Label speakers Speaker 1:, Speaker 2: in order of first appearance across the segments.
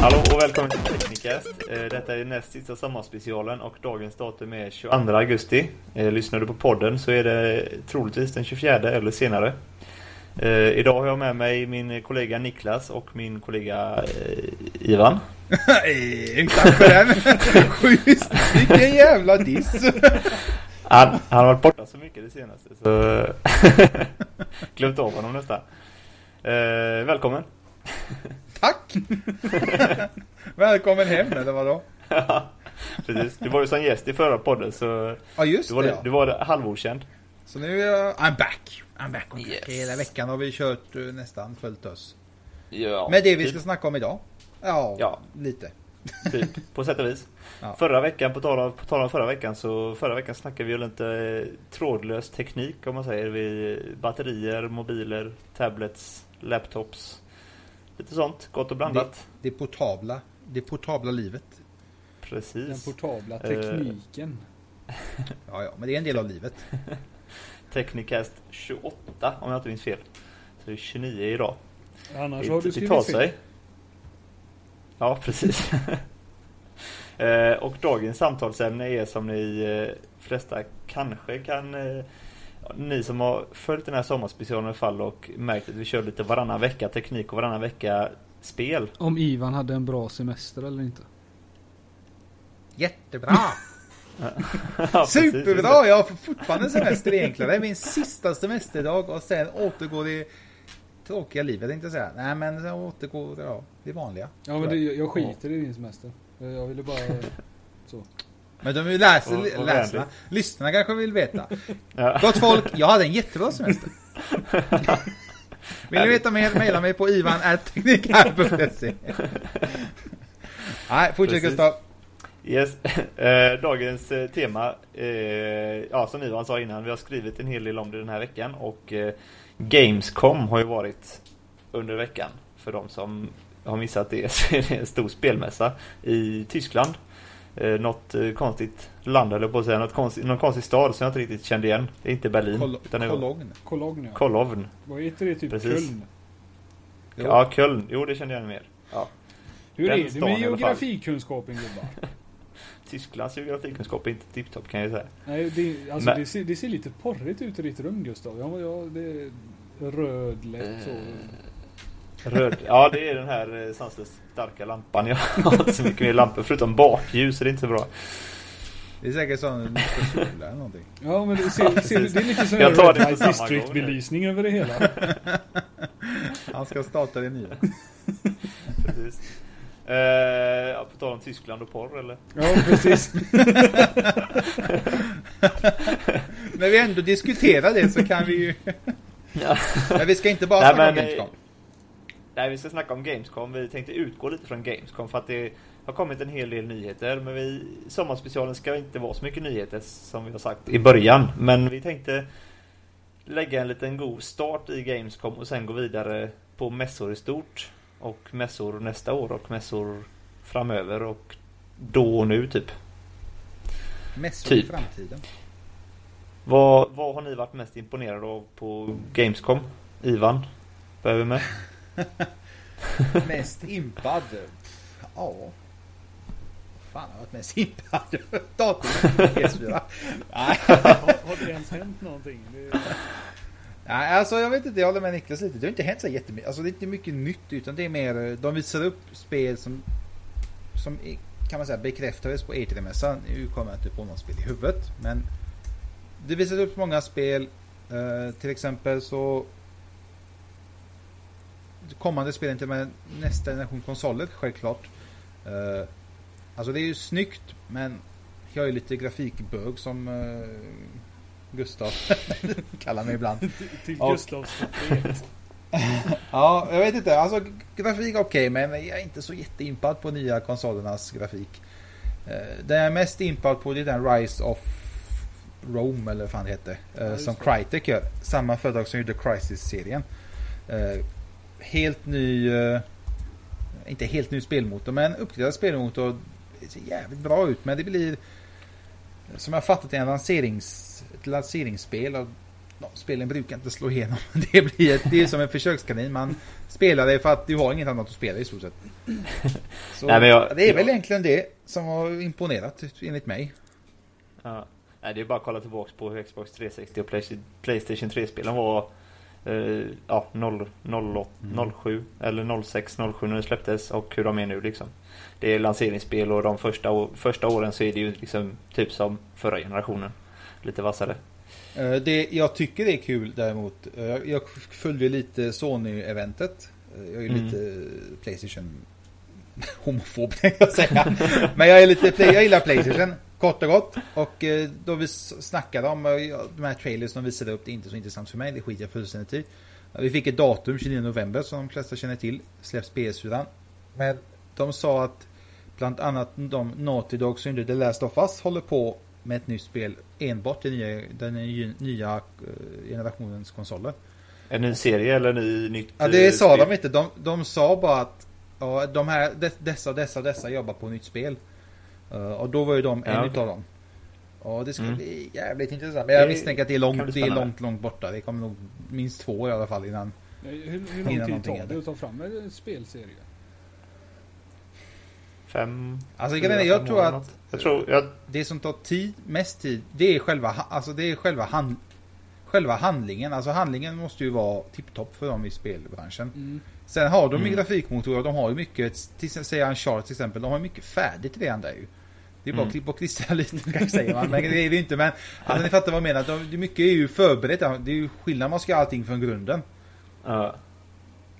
Speaker 1: Hallå och välkommen till Teknikast. Eh, Detta är näst sista sommarspecialen och dagens datum är 22 augusti. Eh, Lyssnar du på podden så är det troligtvis den 24 eller senare. Eh, Idag har jag med mig min kollega Niklas och min kollega Ivan.
Speaker 2: Nej, tack för den! Schysst! Vilken jävla diss!
Speaker 1: Han, han har varit borta så mycket det senaste så glömt av honom nästan. Välkommen!
Speaker 2: Tack! Välkommen hem, eller vadå?
Speaker 1: Ja, Precis. Du var ju som gäst i förra podden så
Speaker 2: Ja, just
Speaker 1: du var,
Speaker 2: det ja.
Speaker 1: du var halvokänd.
Speaker 2: Så nu är jag... I'm back! I'm back on track.
Speaker 1: Yes.
Speaker 2: Hela veckan har vi kört eh, nästan fullt ös.
Speaker 1: Ja,
Speaker 2: Men det vi
Speaker 1: typ.
Speaker 2: ska snacka om idag? Ja,
Speaker 1: Ja.
Speaker 2: lite.
Speaker 1: Typ, på sätt och vis.
Speaker 2: Ja.
Speaker 1: Förra veckan, på tal, om, på tal om förra veckan, så förra veckan snackade vi ju lite eh, trådlös teknik om man säger. Vi, batterier, mobiler, tablets, laptops. Lite sånt, gott och blandat.
Speaker 2: Det portabla, det portabla livet.
Speaker 3: Den
Speaker 1: Precis.
Speaker 3: portabla
Speaker 1: Eh,
Speaker 3: tekniken.
Speaker 2: Ja, ja, men det är en del av livet.
Speaker 1: Technicast 28 om jag inte minns fel. Så det är 29 idag.
Speaker 3: Annars
Speaker 1: Det-
Speaker 3: har du
Speaker 1: det
Speaker 3: skrivit
Speaker 1: tar
Speaker 3: fel.
Speaker 1: sig. Ja, precis. Eh, och dagens samtalsämne är som ni eh, flesta kanske kan ni som har följt den här sommarspecialen i alla fall och märkt att vi kör lite varannan vecka teknik och varannan vecka spel.
Speaker 3: Om Ivan hade en bra semester eller inte.
Speaker 2: Jättebra!
Speaker 1: Ja.
Speaker 2: Superbra! Jag har fortfarande semester egentligen. Det är min sista semesterdag och sen återgår det tråkiga livet tänkte jag säga. Nej men sen återgår det, ja, det vanliga.
Speaker 3: Ja men det, jag skiter i din semester. Jag ville bara...
Speaker 2: Men de läsa,
Speaker 1: Och- och
Speaker 2: läsa.
Speaker 1: vänligt.
Speaker 2: Lyssnarna kanske vill veta.
Speaker 1: Ja.
Speaker 2: Gott folk, jag hade en jättebra semester. Vill ni veta mer, mejla mig på ivan.teknikar.se Nej, fortsätt. Gustav.
Speaker 1: Yes. Eh, Dagens eh, tema, eh, ja som Ivan sa innan, vi har skrivit en hel del om det den här veckan och eh, Gamescom har ju varit under veckan. För de som har missat det så är det en stor spelmässa i Tyskland. Eh, något eh, konstigt land eller på att säga, något konstigt, någon konstig stad som jag inte riktigt kände igen. Det är inte Berlin.
Speaker 2: Kol-
Speaker 1: utan
Speaker 2: Cologne.
Speaker 3: Cologne ja.
Speaker 1: Kolovn.
Speaker 3: Vad heter det? Typ
Speaker 1: Precis.
Speaker 3: Köln?
Speaker 2: Jo.
Speaker 1: Ja, Köln. Jo, det kände jag mer. Ja.
Speaker 3: Hur
Speaker 1: Den
Speaker 3: är det med geografikunskapen gubbar?
Speaker 1: Tysklands geografikunskap är inte tipptopp kan jag säga.
Speaker 3: Nej, det, alltså,
Speaker 1: Men-
Speaker 3: det, ser, det ser lite porrigt ut i ditt rum Gustav. Ja, ja, det är röd lätt så.
Speaker 1: Röd. Ja, det är den här eh, sanslöst starka lampan. Jag har inte så mycket mer lampor förutom bakljus, så det är inte så bra.
Speaker 2: Det är säkert sån sola eller någonting.
Speaker 3: Ja men det, ser,
Speaker 1: Ja,
Speaker 3: ser, det är lite sån
Speaker 1: Jag tar det på
Speaker 3: Light
Speaker 1: samma
Speaker 3: District
Speaker 1: gång.
Speaker 3: belysning över det hela.
Speaker 2: Han ska starta det nya.
Speaker 1: Precis. Eh, ja, på tal om Tyskland och porr eller?
Speaker 3: Ja precis.
Speaker 2: När vi ändå diskuterar det så kan vi ju...
Speaker 1: Ja.
Speaker 2: Men vi ska inte bara
Speaker 1: Nej,
Speaker 2: snacka om Gamescom.
Speaker 1: Nej, vi ska snacka om Gamescom. Vi tänkte utgå lite från Gamescom för att det har kommit en hel del nyheter. Men vi, sommarspecialen ska inte vara så mycket nyheter som vi har sagt i början. Men vi tänkte lägga en liten god start i Gamescom och sen gå vidare på mässor i stort. Och mässor nästa år och mässor framöver och då och nu typ.
Speaker 2: Mässor i
Speaker 1: typ.
Speaker 2: framtiden.
Speaker 1: Vad, vad har ni varit mest imponerade av på Gamescom? Ivan? Börjar vi med?
Speaker 2: Mest impad. Ja. Fan, jag har varit med simpad datorn med PS4. Nej.
Speaker 3: Har det ens hänt någonting? Det...
Speaker 2: Nej, alltså jag vet inte, jag håller med Niklas lite. Det har inte hänt så jättemycket. Alltså det är inte mycket nytt utan det är mer, eh, de visar upp spel som, som kan man säga bekräftades på E3-mässan. Nu kommer jag inte på något spel i huvudet. Men det visas upp många spel. Eh, till exempel så kommande spelen till med nästa generation konsoler självklart. Eh, alltså det är ju snyggt men jag är lite grafikbög som eh, Gustav kallar mig ibland.
Speaker 3: Till. Gustavs tapet.
Speaker 2: Ja, jag vet inte. Alltså grafik okej, men jag är inte så jätteimpad på nya konsolernas grafik. Eh, Det jag är mest impad på det är den Rise of Rome, eller vad fan det heter. eh,
Speaker 3: Ja,
Speaker 2: som. Crytek gör. Samma företag som gjorde Crisis-serien. Helt ny... eh, Inte helt ny spelmotor, men uppgraderad spelmotor. Det ser jävligt bra ut, men det blir... Som jag fattat en lanserings, ett lanseringsspel. Och ja, spelen brukar inte slå igenom. Det, blir ett, det är som en försökskanin. Man spelar det för att du har inget annat att spela i stort sett. Så
Speaker 1: Nej, jag-
Speaker 2: det är väl
Speaker 1: jag-
Speaker 2: egentligen det som har imponerat enligt mig.
Speaker 1: Ja. Nej, det är bara att kolla tillbaks på hur Xbox 360 och Play- Playstation 3-spelen var eh, ja, 0, 08, 07 eller 06, 07 när det släpptes och hur de är nu liksom. Det är lanseringsspel och de första, första åren så är det ju liksom typ som förra generationen. Lite vassare.
Speaker 2: Eh, Det, jag tycker det är kul däremot. Eh, Jag, jag följde lite Sony-eventet. Eh, Jag är
Speaker 1: Mm.
Speaker 2: lite Playstation homofob jag säga. Men jag är lite jag gillar Playstation. Kort och gott. Och eh, då vi snackade om eh, de här trailers som visade upp. Det är inte så intressant för mig. Det skiter jag fullständigt i. Vi fick ett datum 29 november som de flesta känner till. Släpps PS4. Men de sa att bland annat de Naughty Dog som gjorde The Last of Us håller på med ett nytt spel enbart till nya, den nya, eh, generationens konsoler.
Speaker 1: En ny serie eller en ny nytt
Speaker 2: Ja, det sa
Speaker 1: spel?
Speaker 2: de inte. De, de sa bara att ja, de här, de, dessa och dessa och dessa jobbar på nytt spel. Eh, och då var ju de
Speaker 1: Ja,
Speaker 2: en utav dem. Och det ska
Speaker 1: Mm.
Speaker 2: bli jävligt intressant. Men jag misstänker att det är, långt, det är långt, långt borta. Det kommer nog minst två i alla fall innan.
Speaker 3: Hur, hur lång tid tar det att ta fram en spelserie?
Speaker 1: Fem...
Speaker 2: Alltså,
Speaker 1: fyra,
Speaker 2: jag
Speaker 1: fem
Speaker 2: tror att-.
Speaker 1: Jag tror... Jag,
Speaker 2: Det som tar tid, mest tid, det är själva, alltså det är själva, hand, själva handlingen. Alltså handlingen måste ju vara tipptopp för dem i spelbranschen.
Speaker 3: Mm.
Speaker 2: Sen har de ju
Speaker 1: Mm.
Speaker 2: grafikmotorer, de har ju mycket, till, säga Uncharted till exempel, de har ju mycket färdigt redan där ju. Det är bara
Speaker 1: Mm.
Speaker 2: att klippa och klistra lite kanske säger man, men det är det ju inte. Men alltså, ni fattar vad jag menar, mycket är ju förberett, det är ju skillnad man ska göra allting från grunden.
Speaker 1: ja.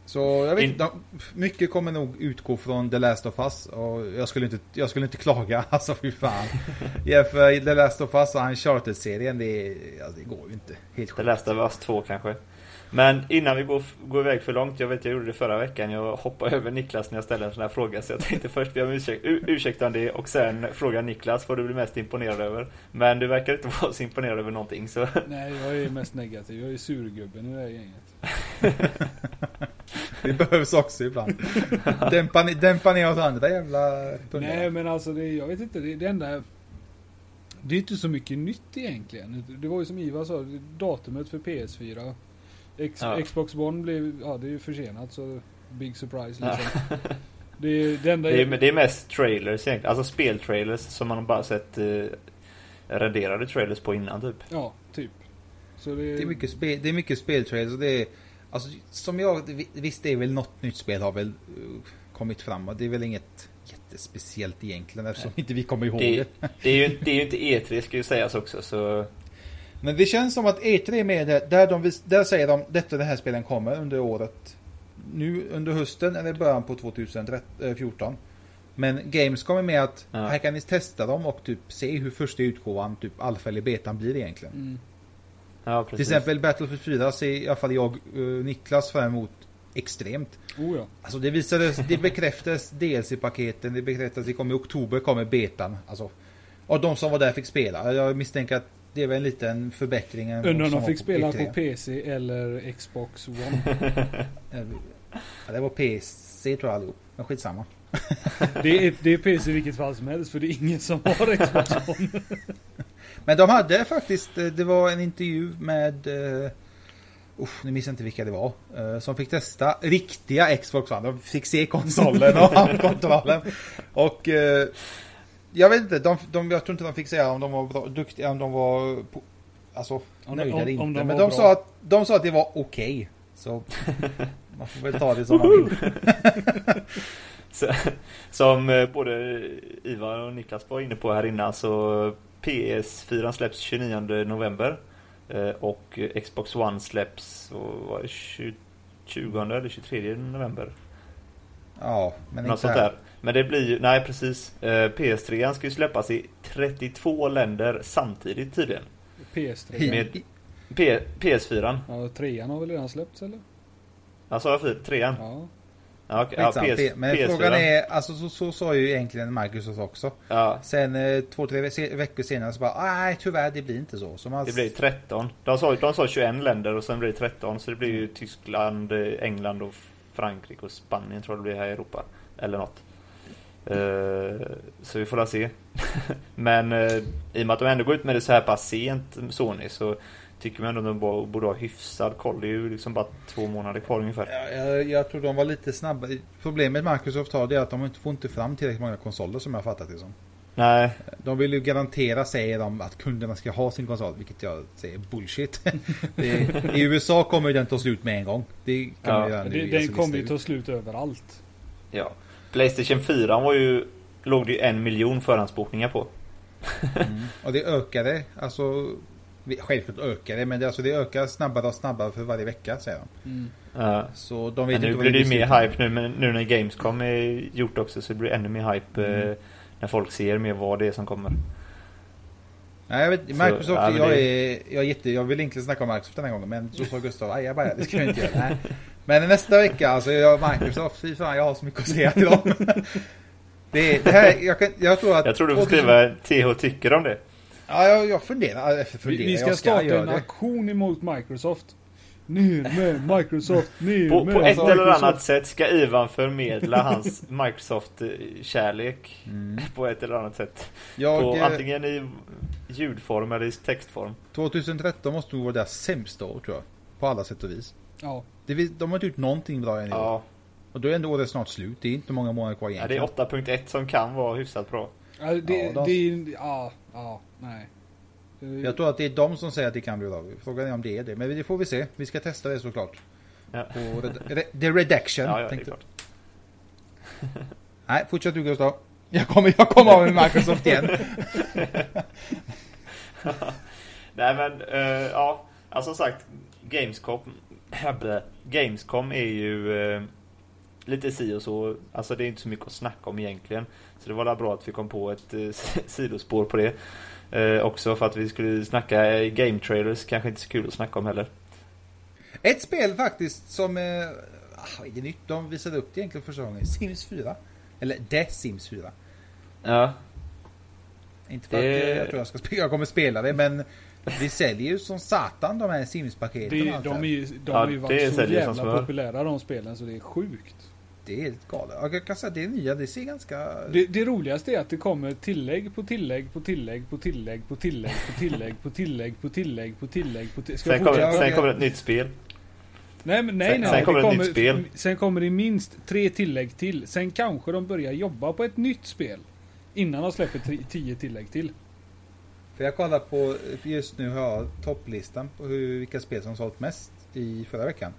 Speaker 2: Så jag vet
Speaker 1: In-
Speaker 2: inte, mycket kommer nog utgå från The Last of Us och jag skulle inte, jag skulle inte klaga, alltså fy fan. Jämför The Last of Us och Uncharted-serien, det, ja, det går ju inte. Helt sjukt.
Speaker 1: läste av oss två kanske. Men innan vi går, går iväg för långt, jag vet jag gjorde det förra veckan, jag hoppade över Niklas när jag ställde en sån här fråga så jag tänkte först be om ursäkt, ursäkt om det och sen fråga Niklas vad du blir mest imponerad över. Men du verkar inte vara så imponerad över någonting så
Speaker 3: Nej, jag är mest negativ. Jag är surgubben i det här gänget.
Speaker 2: Det behövs också ibland. Dämpa, ner- dämpa ner åt andra jävla
Speaker 3: Nej,
Speaker 2: tunnlar.
Speaker 3: men alltså det, jag vet inte. Det, det enda... Det är inte så mycket nytt egentligen. Det var ju som Ivar sa, datumet för PS4. X,
Speaker 1: Ja.
Speaker 3: Xbox One blev, ja det är ju försenat så big surprise
Speaker 1: Ja.
Speaker 3: liksom. Det, det enda
Speaker 1: det är, det är mest trailers egentligen, alltså speltrailers som man har bara sett eh, renderade trailers på innan typ.
Speaker 3: Ja, typ. Så det,
Speaker 2: Det är mycket, spel, det är mycket speltrailers och det är... Alltså, som jag... Visst, det är väl något nytt spel har väl uh, kommit fram och det är väl inget jättespeciellt egentligen eftersom inte vi kommer ihåg
Speaker 1: Det,
Speaker 2: det.
Speaker 1: det, är ju, det är ju inte E3 ska ju sägas också så
Speaker 2: Men det känns som att E3 är med där, där, de, vis- där säger de detta den här spelen kommer under året. Nu under hösten eller början på 2014. Men Gamescom är med att
Speaker 1: Ja.
Speaker 2: här kan ni testa dem och typ se hur första utgåvan, typ alfa eller betan blir egentligen.
Speaker 3: Mm.
Speaker 1: Ja
Speaker 2: Till exempel Battlefield 4 ser i alla fall jag, uh, Niklas fram emot extremt.
Speaker 3: Oh ja.
Speaker 2: Alltså det visades, det bekräftades DLC-paketen, det bekräftades att det kommer i oktober kommer betan. Alltså, och de som var där fick spela. Jag misstänker att det är väl en liten förbättring. än
Speaker 3: Undrar om de fick spela
Speaker 2: E3.
Speaker 3: på PC eller Xbox One.
Speaker 2: Ja, det var PC tror jag allihop. Men skitsamma.
Speaker 3: Det är, det är PC i vilket fall som helst för det är ingen som har Xbox One.
Speaker 2: Men de hade faktiskt, eh, det var en intervju med uh, nu minns jag inte vilka det var. eh, som fick testa riktiga Xbox One. De fick se konsolen och handkontrollen. Och eh, jag vet inte, de, de, jag tror inte de fick säga om de var bra, duktiga, om de var på, alltså,
Speaker 3: Om
Speaker 2: nöjda
Speaker 3: om-
Speaker 2: eller
Speaker 3: om
Speaker 2: inte.
Speaker 3: de
Speaker 2: Men de
Speaker 3: bra.
Speaker 2: sa, att, de sa att det var okej. Så man får väl ta det som man vill.
Speaker 1: Så, som eh, både Ivar och Niklas var inne på här innan så PS4 släpps 29 november eh, och Xbox One släpps vad var det, 20, 20 eller 23 november.
Speaker 2: Ja, men
Speaker 1: Något
Speaker 2: inte
Speaker 1: sånt
Speaker 2: här.
Speaker 1: där. Men det blir ju, nej precis. Eh, PS3 ska ju släppas i 32 länder samtidigt tydligen.
Speaker 3: PS3.
Speaker 2: Hit-
Speaker 1: Med- P, PS4.
Speaker 3: Ja, trean har väl redan släppts eller?
Speaker 1: Alltså jag fyra, trean?
Speaker 3: Ja.
Speaker 1: Ja, okej. ja, PS,
Speaker 2: men
Speaker 1: PS4.
Speaker 2: frågan är, alltså så, så sa ju egentligen Microsoft också.
Speaker 1: Ja,
Speaker 2: Sen eh, två, tre ve- veckor senare så bara, nej tyvärr det blir inte så. så man,
Speaker 1: det blir 13. De sa, de sa 21 länder och sen blir det 13. Så det blir ju Tyskland, eh, England och Frankrike och Spanien tror jag det blir här i Europa. Eller något. Eh, så vi får la se. Men eh, i och med att de ändå går ut med det så här pass sent, Sony, så tycker man ändå att de borde ha hyfsad koll. Det är ju liksom bara två månader kvar ungefär.
Speaker 2: Jag, jag, jag tror de var lite snabba. Problemet Microsoft har det är att de inte får inte fram tillräckligt många konsoler som jag fattat det som.
Speaker 1: Nej,
Speaker 2: De vill ju garantera, säger de, att kunderna ska ha sin konsol, vilket jag säger är bullshit. det, I USA kommer den ta slut med en gång. Det kan
Speaker 1: Ja,
Speaker 2: nu,
Speaker 3: Det, den kommer ju ta slut överallt.
Speaker 1: ja. Playstation 4 var ju, låg det ju en miljon förhandsbokningar på.
Speaker 2: Mm. Och det ökade, alltså Självklart ökar det, men det, alltså, det ökar snabbare och snabbare för varje vecka säger de.
Speaker 3: Mm.
Speaker 1: Ja.
Speaker 2: Så de vet
Speaker 1: Men nu
Speaker 2: inte vad
Speaker 1: blir det ju
Speaker 2: blir
Speaker 1: mer hype nu, men nu när Gamescom är gjort också så blir det ännu mer hype
Speaker 2: Mm.
Speaker 1: När folk ser mer vad det är som kommer.
Speaker 2: Nej, jag vet, Microsoft,
Speaker 1: ja, men
Speaker 2: jag,
Speaker 1: det-
Speaker 2: är, jag, är jätte, jag vill egentligen snacka om Microsoft den här gången, men så sa Gustav, aj jag bara, det ska jag inte göra. Nej. Men nästa vecka, alltså jag, Microsoft, fy fan jag har så mycket att säga till dem. Det, är- det här, jag, kan, jag tror att...
Speaker 1: Jag tror du får
Speaker 2: 2000
Speaker 1: skriva TH tycker om det.
Speaker 2: Ja, jag, jag funderar. Jag
Speaker 3: Vi,
Speaker 2: funderar
Speaker 3: vi ska
Speaker 2: jag
Speaker 3: starta en
Speaker 2: det.
Speaker 3: aktion emot Microsoft. Ner med Microsoft, ner
Speaker 1: På,
Speaker 3: med
Speaker 1: på ett eller
Speaker 3: Microsoft.
Speaker 1: annat sätt ska Ivan förmedla hans Microsoft-kärlek.
Speaker 2: Mm.
Speaker 1: På ett eller annat sätt.
Speaker 2: Jag,
Speaker 1: På,
Speaker 2: eh,
Speaker 1: antingen i ljudform eller i textform.
Speaker 2: 2013 måste nog vara deras sämsta år tror jag. På alla sätt och vis.
Speaker 3: Ja,
Speaker 2: Det, de har inte gjort någonting bra än i år.
Speaker 1: Ja,
Speaker 2: Och då är ändå året snart slut. Det är inte många månader kvar
Speaker 1: ja, det är
Speaker 2: egentligen.
Speaker 1: 8.1 som kan vara hyfsat bra.
Speaker 3: ja det,
Speaker 2: Ja, de-
Speaker 3: det är... Ja, ja, nej. Eh,
Speaker 2: Jag tror att det är de som säger att det kan bli bra. Frågan är om det är det. Men det får vi se. Vi ska testa det såklart.
Speaker 1: Ja.
Speaker 2: På red, The Redaction.
Speaker 1: Ja, ja,
Speaker 2: tänkte.
Speaker 1: klart.
Speaker 2: Nej, fortsätt du Gustav. Jag kommer, jag kommer av med Microsoft igen.
Speaker 1: Nej men, eh, ja. Alltså som sagt, Gamescom, Gamescom är ju eh, lite si och så. Alltså det är inte så mycket att snacka om egentligen. Så det var bra att vi kom på ett eh, sidospår på det. Eh, också för att vi skulle snacka eh, game trailers, kanske inte så kul att snacka om heller.
Speaker 2: Ett spel faktiskt som... Eh, ah, är det nytt? De visade upp det egentligen första gången. Sims 4. Eller The Sims 4.
Speaker 1: Ja,
Speaker 2: Inte för
Speaker 1: Det-
Speaker 2: att jag tror jag ska spela, jag kommer spela det men vi säljer ju som satan de här Sims-paketen
Speaker 3: Det, de,
Speaker 2: det
Speaker 3: är
Speaker 2: här.
Speaker 3: ju, de
Speaker 1: Ja,
Speaker 3: har ju
Speaker 1: det
Speaker 3: varit så jävla populära de spelen så det är sjukt.
Speaker 2: Det är helt galet. Jag kan säga att det är nya, det ser ganska...
Speaker 3: Det, det roligaste är att det kommer tillägg på tillägg på tillägg på tillägg på tillägg på tillägg på tillägg på tillägg på tillägg på tillägg.
Speaker 1: Sen kommer, sen kommer ett nytt spel.
Speaker 3: Nej, men nej,
Speaker 1: sen-
Speaker 3: nej.
Speaker 1: sen
Speaker 3: det
Speaker 1: kommer ett nytt spel.
Speaker 3: Sen kommer det minst tre tillägg till. Sen kanske de börjar jobba på ett nytt spel. Innan de släpper tio tillägg till.
Speaker 2: För jag kollar på, just nu har jag topplistan på hur, vilka spel som sålt mest i förra veckan.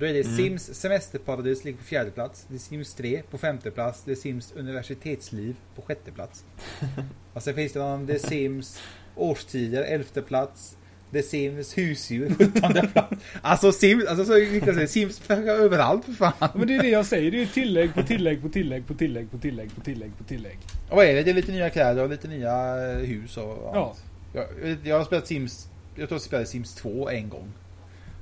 Speaker 2: Då är det
Speaker 1: Mm.
Speaker 2: Sims Semesterparadis ligger på fjärde plats. Det är Sims 3 på femte plats. Det är Sims Universitetsliv på sjätte plats. och sen finns det någon The Sims Årstider elfte plats. The Sims Husdjur sjuttonde plats. Alltså Sims, alltså så Niklas säger, Sims överallt för fan.
Speaker 3: Ja, Men det är det jag säger. Det är tillägg på tillägg på tillägg på tillägg på tillägg på tillägg på tillägg.
Speaker 2: Och vad är det? Det är lite nya kläder och lite nya eh, hus och
Speaker 3: Ja.
Speaker 2: allt. Jag, jag har spelat Sims, jag tror jag spelade Sims 2 en gång.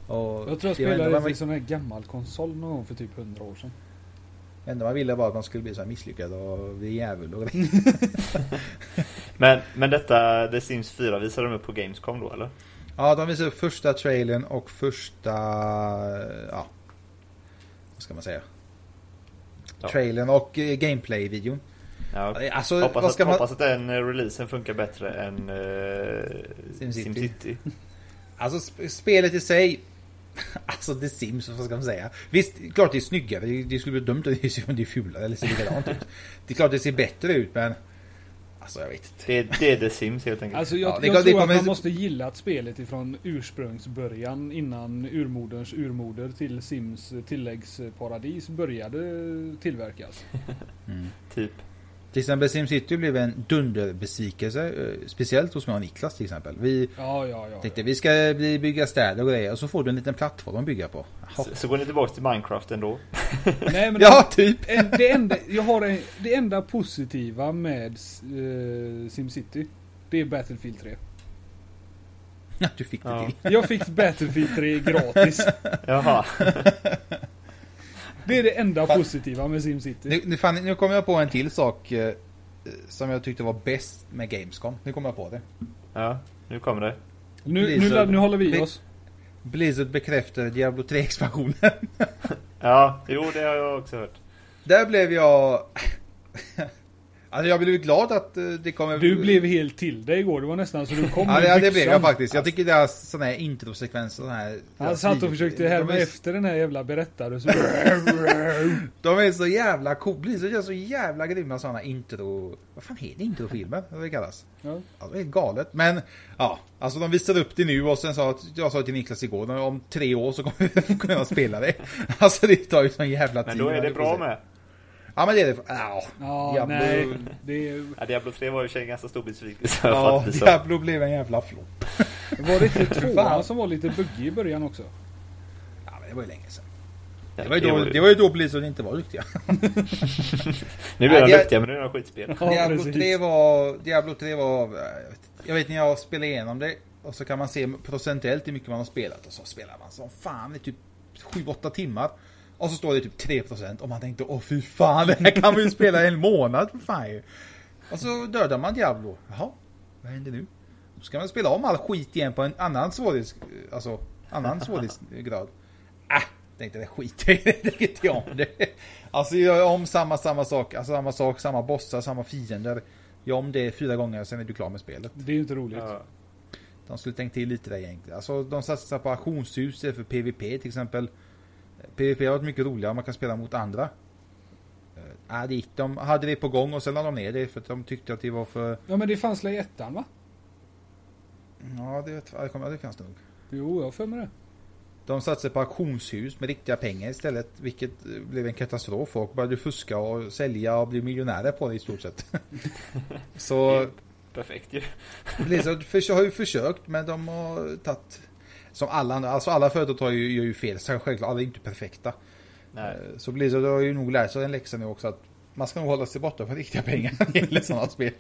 Speaker 2: Och
Speaker 3: Jag tror jag spelade
Speaker 2: man,
Speaker 3: en sån här gammal konsol någon gång för typ 100 år sedan.
Speaker 2: Det enda man ville var att man skulle bli så här misslyckad och bli djävul och.
Speaker 1: Men, men detta, The Sims 4 visade de upp på Gamescom då eller?
Speaker 2: Ja, de visade upp första trailern och första... Ja. Vad ska man säga?
Speaker 1: Ja.
Speaker 2: Trailern och eh, gameplay-videon.
Speaker 1: Ja,
Speaker 2: Alltså,
Speaker 1: hoppas,
Speaker 2: vad
Speaker 1: att,
Speaker 2: man...
Speaker 1: hoppas att den eh, releasen funkar bättre än uh,
Speaker 2: SimCity.
Speaker 1: SimCity.
Speaker 2: Alltså sp- spelet i sig. Alltså The Sims, vad ska man säga? Visst, klart det är snyggare. Det, skulle bli dumt om det är- om det är fulare eller ser likadant ut. Det är klart det ser bättre ut men... Alltså jag vet inte.
Speaker 1: Det, är- det är The Sims helt enkelt.
Speaker 3: Alltså jag,
Speaker 2: Ja, det
Speaker 3: jag
Speaker 2: det
Speaker 3: tror
Speaker 2: kommer-
Speaker 3: att man måste gilla spelet ifrån ursprungsbörjan innan urmoderns urmoder till Sims tilläggsparadis började tillverkas.
Speaker 1: Typ.
Speaker 2: Till exempel SimCity blev en dunderbesvikelse. eh, Speciellt hos mig och Niklas till exempel. Vi
Speaker 3: Ja, ja, ja.
Speaker 2: tänkte vi ska bli, bygga städer och grejer och så får du en liten plattform att bygga på.
Speaker 1: Så, så går ni tillbaka till Minecraft ändå.
Speaker 3: Nej, men
Speaker 2: Ja, typ.
Speaker 3: en, det, enda, jag har en, det enda positiva med uh, SimCity. Det är Battlefield 3.
Speaker 2: Ja, du fick det
Speaker 1: Ja.
Speaker 2: till.
Speaker 3: Jag fick Battlefield 3 gratis.
Speaker 1: Jaha.
Speaker 3: Det är det enda positiva med SimCity.
Speaker 2: Nu, nu, fan, nu kommer jag på en till sak eh, som jag tyckte var bäst med Gamescom. Nu kommer jag på det.
Speaker 1: Ja, nu kommer det.
Speaker 3: Nu, nu,
Speaker 2: Blizzard-
Speaker 3: nu håller vi
Speaker 2: Bli-
Speaker 3: oss.
Speaker 2: Blizzard bekräftar Diablo 3 expansionen.
Speaker 1: Ja, jo det har jag också hört.
Speaker 2: Där blev jag... Alltså jag blev glad att eh, det kommer...
Speaker 3: Du blev helt till dig igår. Det var nästan så du kom
Speaker 2: Ja,
Speaker 3: med
Speaker 2: det, det blev jag faktiskt. Jag tycker deras sådana här introsekvenser, sådana här...
Speaker 3: Han satt och försökte härma
Speaker 2: är,
Speaker 3: efter den här jävla berättaren. Så...
Speaker 2: de är så jävla coola. Blizzard gör så jävla grymma sådana intro... Vad fan heter introfilmer? Vad det kallas?
Speaker 3: Ja.
Speaker 2: Ja, det är galet. Men ja, alltså de visade upp det nu och sen sa att jag sa till Niklas igår, om tre år så kommer vi kunna spela det. Alltså det tar ju sån jävla tid.
Speaker 1: Men då är det bra med.
Speaker 2: Ja men det är det. Ja,
Speaker 3: Ja,
Speaker 2: Diablo-
Speaker 3: nej. Det är...
Speaker 1: Ja, Diablo 3 var ju en ganska stor besvikelse.
Speaker 2: Ja. Diablo blev en jävla flopp.
Speaker 3: Var det inte tvåan
Speaker 2: Fan.
Speaker 3: som var lite buggig i början också?
Speaker 2: Ja men det var ju länge sedan.
Speaker 1: Ja,
Speaker 2: Det var ju då, det var ju då Blizzard inte var duktiga.
Speaker 1: Nu
Speaker 2: Nej,
Speaker 1: de duktiga men nu är de skitspel.
Speaker 2: Diablo
Speaker 3: precis.
Speaker 2: 3 var... Diablo 3 var... Jag vet, jag vet när jag spelade igenom det och så kan man se procentuellt hur mycket man har spelat och så spelar man som fan i typ 7-8 timmar. Och så står det typ 3% och man tänkte åh fy fan det här kan vi ju spela en månad för fan ju. Och så dödar man Diablo. Jaha, vad händer nu? Då ska man spela om all skit igen på en annan svårighets... Alltså, annan svårighetsgrad. Äh, tänkte det skiter i det, det inte jag om det. Alltså jag gör om samma, samma sak, alltså samma sak, samma bossar, samma fiender. Gör om det fyra gånger, sen är du klar med spelet.
Speaker 3: Det är ju inte roligt.
Speaker 1: Ja.
Speaker 2: De skulle tänkt till lite där egentligen. Alltså de satsar på auktionshus istället för PVP till exempel. PVP har varit mycket roligare, man kan spela mot andra. Äh, det gick, de hade det på gång och sen lade de ner det för att de tyckte att det var för...
Speaker 3: Ja men det fanns väl i ettan va?
Speaker 2: Ja, det, ja, det, kommer- ja, det fanns nog.
Speaker 3: Jo, jag har mig det.
Speaker 2: De satsade på auktionshus med riktiga pengar istället, vilket eh, blev en katastrof. Folk började fuska och sälja och bli miljonärer på det i stort sett. Så
Speaker 1: Perfekt ju.
Speaker 2: Blizzard har ju försökt, men de har tagit... Som alla andra, alltså alla företag tar ju, gör ju fel, så självklart, alla är inte perfekta.
Speaker 1: Nej.
Speaker 2: Eh, Så Blizzard har ju nog lärt sig en läxa nu också att man ska nog hålla sig borta från riktiga pengar när det gäller sådana spel.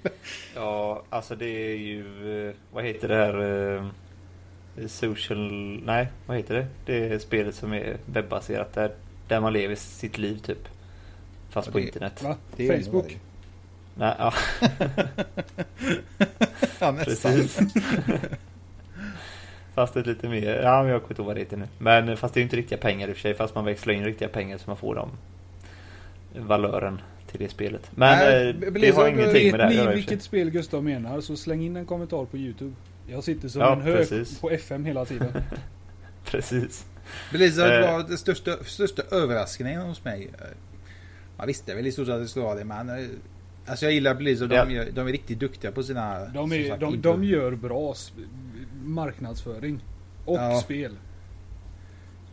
Speaker 1: Ja, alltså det är ju... eh, Vad heter det här? eh, Social... Nej, vad heter det? Det är spelet som är webbaserat där, där man lever sitt liv typ. Fast
Speaker 2: Ja,
Speaker 1: på
Speaker 2: det-
Speaker 1: internet.
Speaker 3: Va?
Speaker 2: Det är
Speaker 3: Facebook?
Speaker 1: Nej, ja,
Speaker 2: Ja, nästan.
Speaker 1: precis. Fast ett lite mer... Ja, men jag kommer inte ihåg vad det heter nu. Men fast det är ju inte riktiga pengar i och för sig. Fast man växlar in riktiga pengar så man får dem valören till det spelet. Men
Speaker 2: Nej,
Speaker 1: eh, det
Speaker 2: Blizzard-
Speaker 1: har ingenting med det här
Speaker 3: vilket spel Gustav menar så släng in en kommentar på Youtube. Jag sitter som
Speaker 1: Ja,
Speaker 3: en hök
Speaker 1: precis.
Speaker 3: på FM hela tiden.
Speaker 1: Precis.
Speaker 2: Blizzard
Speaker 1: Eh.
Speaker 2: var den största, största överraskningen hos mig. Eh, Man visste väl i stort sett att det skulle vara det, men... Alltså jag gillar Blizzard,
Speaker 1: Ja.
Speaker 2: de, gör- de är riktigt duktiga på sina...
Speaker 3: De, är,
Speaker 2: sagt,
Speaker 3: de, de gör bra marknadsföring. Och
Speaker 2: Ja.
Speaker 3: spel.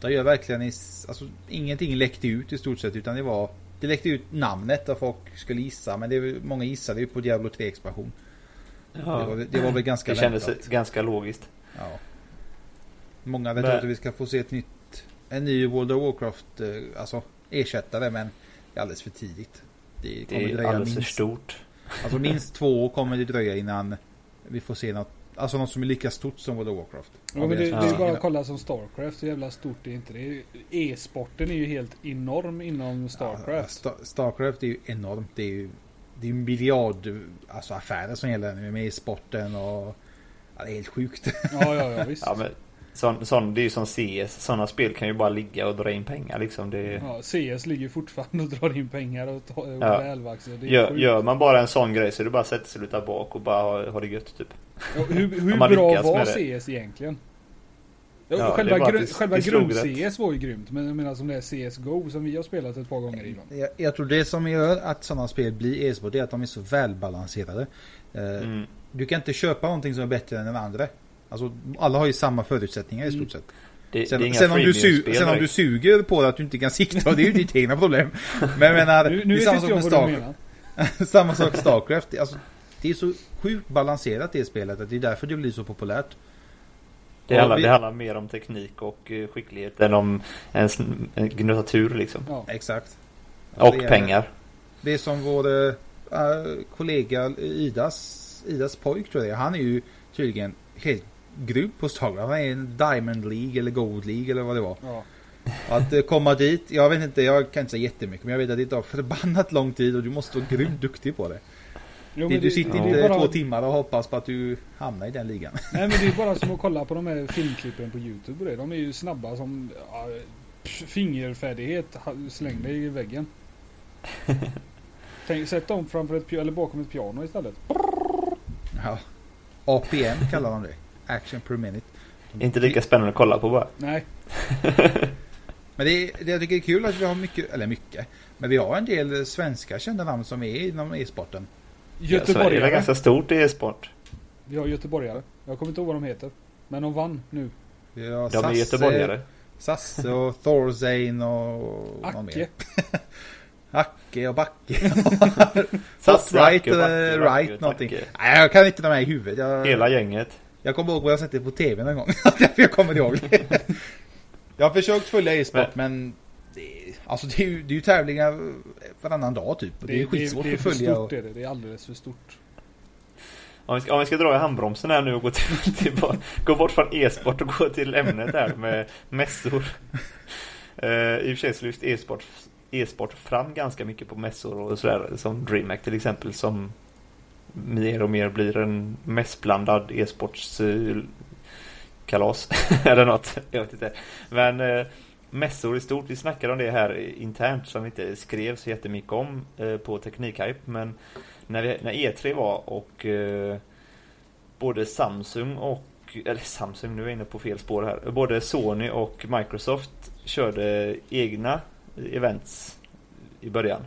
Speaker 2: De gör verkligen alltså, ingenting läckte ut i stort sett utan det var Det läckte ut namnet där folk skulle gissa men det, är- många gissade ju på Diablo 3 expansion. Det, var, det var väl ganska
Speaker 1: Det kändes
Speaker 2: väntat.
Speaker 1: ganska logiskt.
Speaker 2: Ja. Många vet
Speaker 1: Men-
Speaker 2: att vi ska få se ett nytt En ny World of Warcraft eh, Alltså ersättare men Det är alldeles för tidigt. Det kommer
Speaker 1: Det är
Speaker 2: dröja
Speaker 1: alldeles för
Speaker 2: minst
Speaker 1: stort.
Speaker 2: Alltså minst två år kommer det dröja innan Vi får se något Alltså något som är lika stort som World of Warcraft.
Speaker 3: Ja, men det, det
Speaker 1: Ja.
Speaker 3: är bara att kolla som Starcraft, så jävla stort det är inte. Det E-sporten är ju helt enorm inom
Speaker 2: Ja,
Speaker 3: Starcraft.
Speaker 2: Sta- Starcraft är ju enormt. Det är ju det är ju miljard alltså affärer som gäller nu med sporten och ja, det är helt sjukt.
Speaker 3: Ja, ja, ja visst.
Speaker 1: Ja, men sån, sån, det är ju som CS. Sådana spel kan ju bara ligga och dra in pengar liksom. Det,
Speaker 3: Ja, CS ligger fortfarande och drar in pengar och tar
Speaker 1: Ja.
Speaker 3: är
Speaker 1: gör, gör man bara en sån grej så är det bara att sätta sig luta bak och bara ha, ha det gött typ.
Speaker 3: Ja, hur hur bra var. CS egentligen? Ja,
Speaker 1: Ja,
Speaker 3: själva gru- själva grund-CS var ju grymt. Men jag menar som det är CSGO som vi har spelat ett par gånger Ivan.
Speaker 2: Jag, jag tror det som gör att sådana spel blir e-sport är att de är så välbalanserade. Eh,
Speaker 1: Mm.
Speaker 2: Du kan inte köpa någonting som är bättre än den andra. Alltså alla har ju samma förutsättningar i stort sett.
Speaker 1: Det, det är
Speaker 2: Sen,
Speaker 1: inga
Speaker 2: sen, om du, su- sen om du suger på det att du inte kan sikta, det är ju ditt egna problem. Men jag menar,
Speaker 3: Nu,
Speaker 2: det
Speaker 3: nu
Speaker 2: är
Speaker 3: vet
Speaker 2: samma sak med Starcraft. samma sak Starcraft. Det- Alltså, det är så sjukt balanserat det spelet att det är därför det blir så populärt.
Speaker 1: Det handlar,
Speaker 2: vi-
Speaker 1: det handlar mer om teknik och eh, skicklighet än om en, en gnutta tur liksom.
Speaker 3: Ja.
Speaker 2: Exakt.
Speaker 1: Och
Speaker 2: det är-
Speaker 1: pengar.
Speaker 2: Det är som vår äh, kollega Idas, Idas pojk tror jag det är. Han är ju tydligen helt grym på Starcraft. Han är en Diamond League eller Gold League eller vad det var.
Speaker 3: Ja.
Speaker 2: Att eh, komma dit, jag vet inte, jag kan inte säga jättemycket men jag vet att det tar förbannat lång tid och du måste vara grymt duktig på det.
Speaker 3: Jo,
Speaker 2: det du sitter
Speaker 3: det är
Speaker 2: inte
Speaker 3: bara-
Speaker 2: två timmar och hoppas på att du hamnar i den ligan.
Speaker 3: Nej men det är bara som att kolla på de här filmklippen på Youtube och det. De är ju snabba som ja, fingerfärdighet. Släng dig i väggen. Tänk, sätt dem framför ett, eller bakom ett piano istället.
Speaker 2: Ja. APM kallar de det. Action per minute.
Speaker 1: Inte lika spännande att kolla på bara.
Speaker 3: Nej.
Speaker 2: Men det, är, det jag tycker är kul att vi har mycket, eller mycket, men vi har en del svenska kända namn som är inom e-sporten.
Speaker 1: Ja, Sverige är
Speaker 3: Göteborgare.
Speaker 1: ganska stort i e-sport.
Speaker 3: Vi har göteborgare. Jag kommer inte ihåg vad de heter. Men de vann nu.
Speaker 2: Vi har
Speaker 1: De är göteborgare.
Speaker 2: Sasse och Thorzane och någon
Speaker 3: Acke.
Speaker 2: mer. Acke och Backe.
Speaker 1: Sasse,
Speaker 2: right,
Speaker 1: Acke, Backe,
Speaker 2: eh,
Speaker 1: Backe,
Speaker 2: right någonting.
Speaker 1: Backe.
Speaker 2: Nej, jag kan inte de här i huvudet. Jag,
Speaker 1: Hela gänget.
Speaker 2: Jag kommer ihåg vad jag sett det på tv någon gång. Jag kommer ihåg det. Jag har försökt följa e-sport men det är, alltså det är, ju, det är ju tävlingar varannan dag typ. Och det, är skitsvårt
Speaker 3: det är
Speaker 2: att följa.
Speaker 3: stort
Speaker 2: Och,
Speaker 3: är det. Det är alldeles för stort.
Speaker 1: Om vi, ska, om vi ska dra i handbromsen här nu och gå, till, till, gå bort från e-sport och gå till ämnet här med mässor. Uh, I och för sig så lyfts e-sport, e-sport fram ganska mycket på mässor och sådär som DreamHack till exempel som mer och mer blir en mässblandad e-sports kalas eller något. Jag vet inte. Men eh, mässor i stort, vi snackade om det här internt som vi inte skrev så jättemycket om eh, på Teknikhype men när, vi, när E3 var och eh, både Samsung och eller Samsung, nu är jag inne på fel spår här. Både Sony och Microsoft körde egna events i början.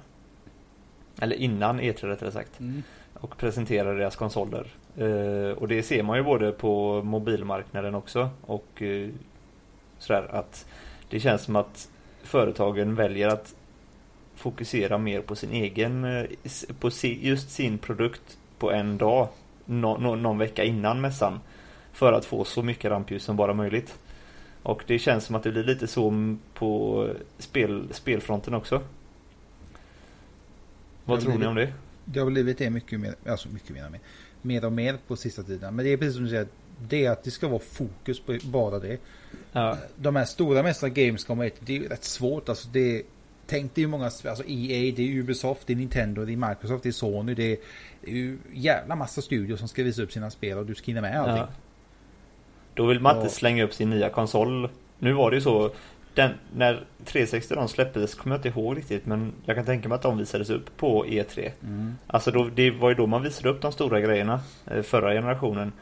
Speaker 1: Eller innan E3 rättare sagt.
Speaker 3: Mm.
Speaker 1: Och presenterade deras konsoler. Eh, och det ser man ju både på mobilmarknaden också och eh, sådär att det känns som att företagen väljer att fokusera mer på sin egen, eh, på si, just sin produkt på en dag, nå, nå, någon vecka innan mässan. För att få så mycket rampljus som bara möjligt. Och det känns som att det blir lite så på spel, spelfronten också. Vad
Speaker 2: Ja,
Speaker 1: tror ni om det?
Speaker 2: Det har blivit det mycket mer, alltså mycket mer, mer, mer och mer på sista tiden. Men det är precis som du säger, det är att det ska vara fokus på bara det.
Speaker 1: Ja.
Speaker 2: De här stora mästarna Gamescom och det är ju rätt svårt. Alltså det, tänk är ju många, alltså EA, det är Ubisoft, det är Nintendo, det är Microsoft, det är Sony, det är, det är ju jävla massa studios som ska visa upp sina spel och du ska hinna med allting.
Speaker 1: Ja. Då vill man inte slänga upp sin nya konsol. Nu var det ju så. Den, när 360 de släpptes kommer jag inte ihåg riktigt men jag kan tänka mig att de visades upp på E3.
Speaker 2: Mm.
Speaker 1: Alltså då, det var ju då man visade upp de stora grejerna eh, förra generationen.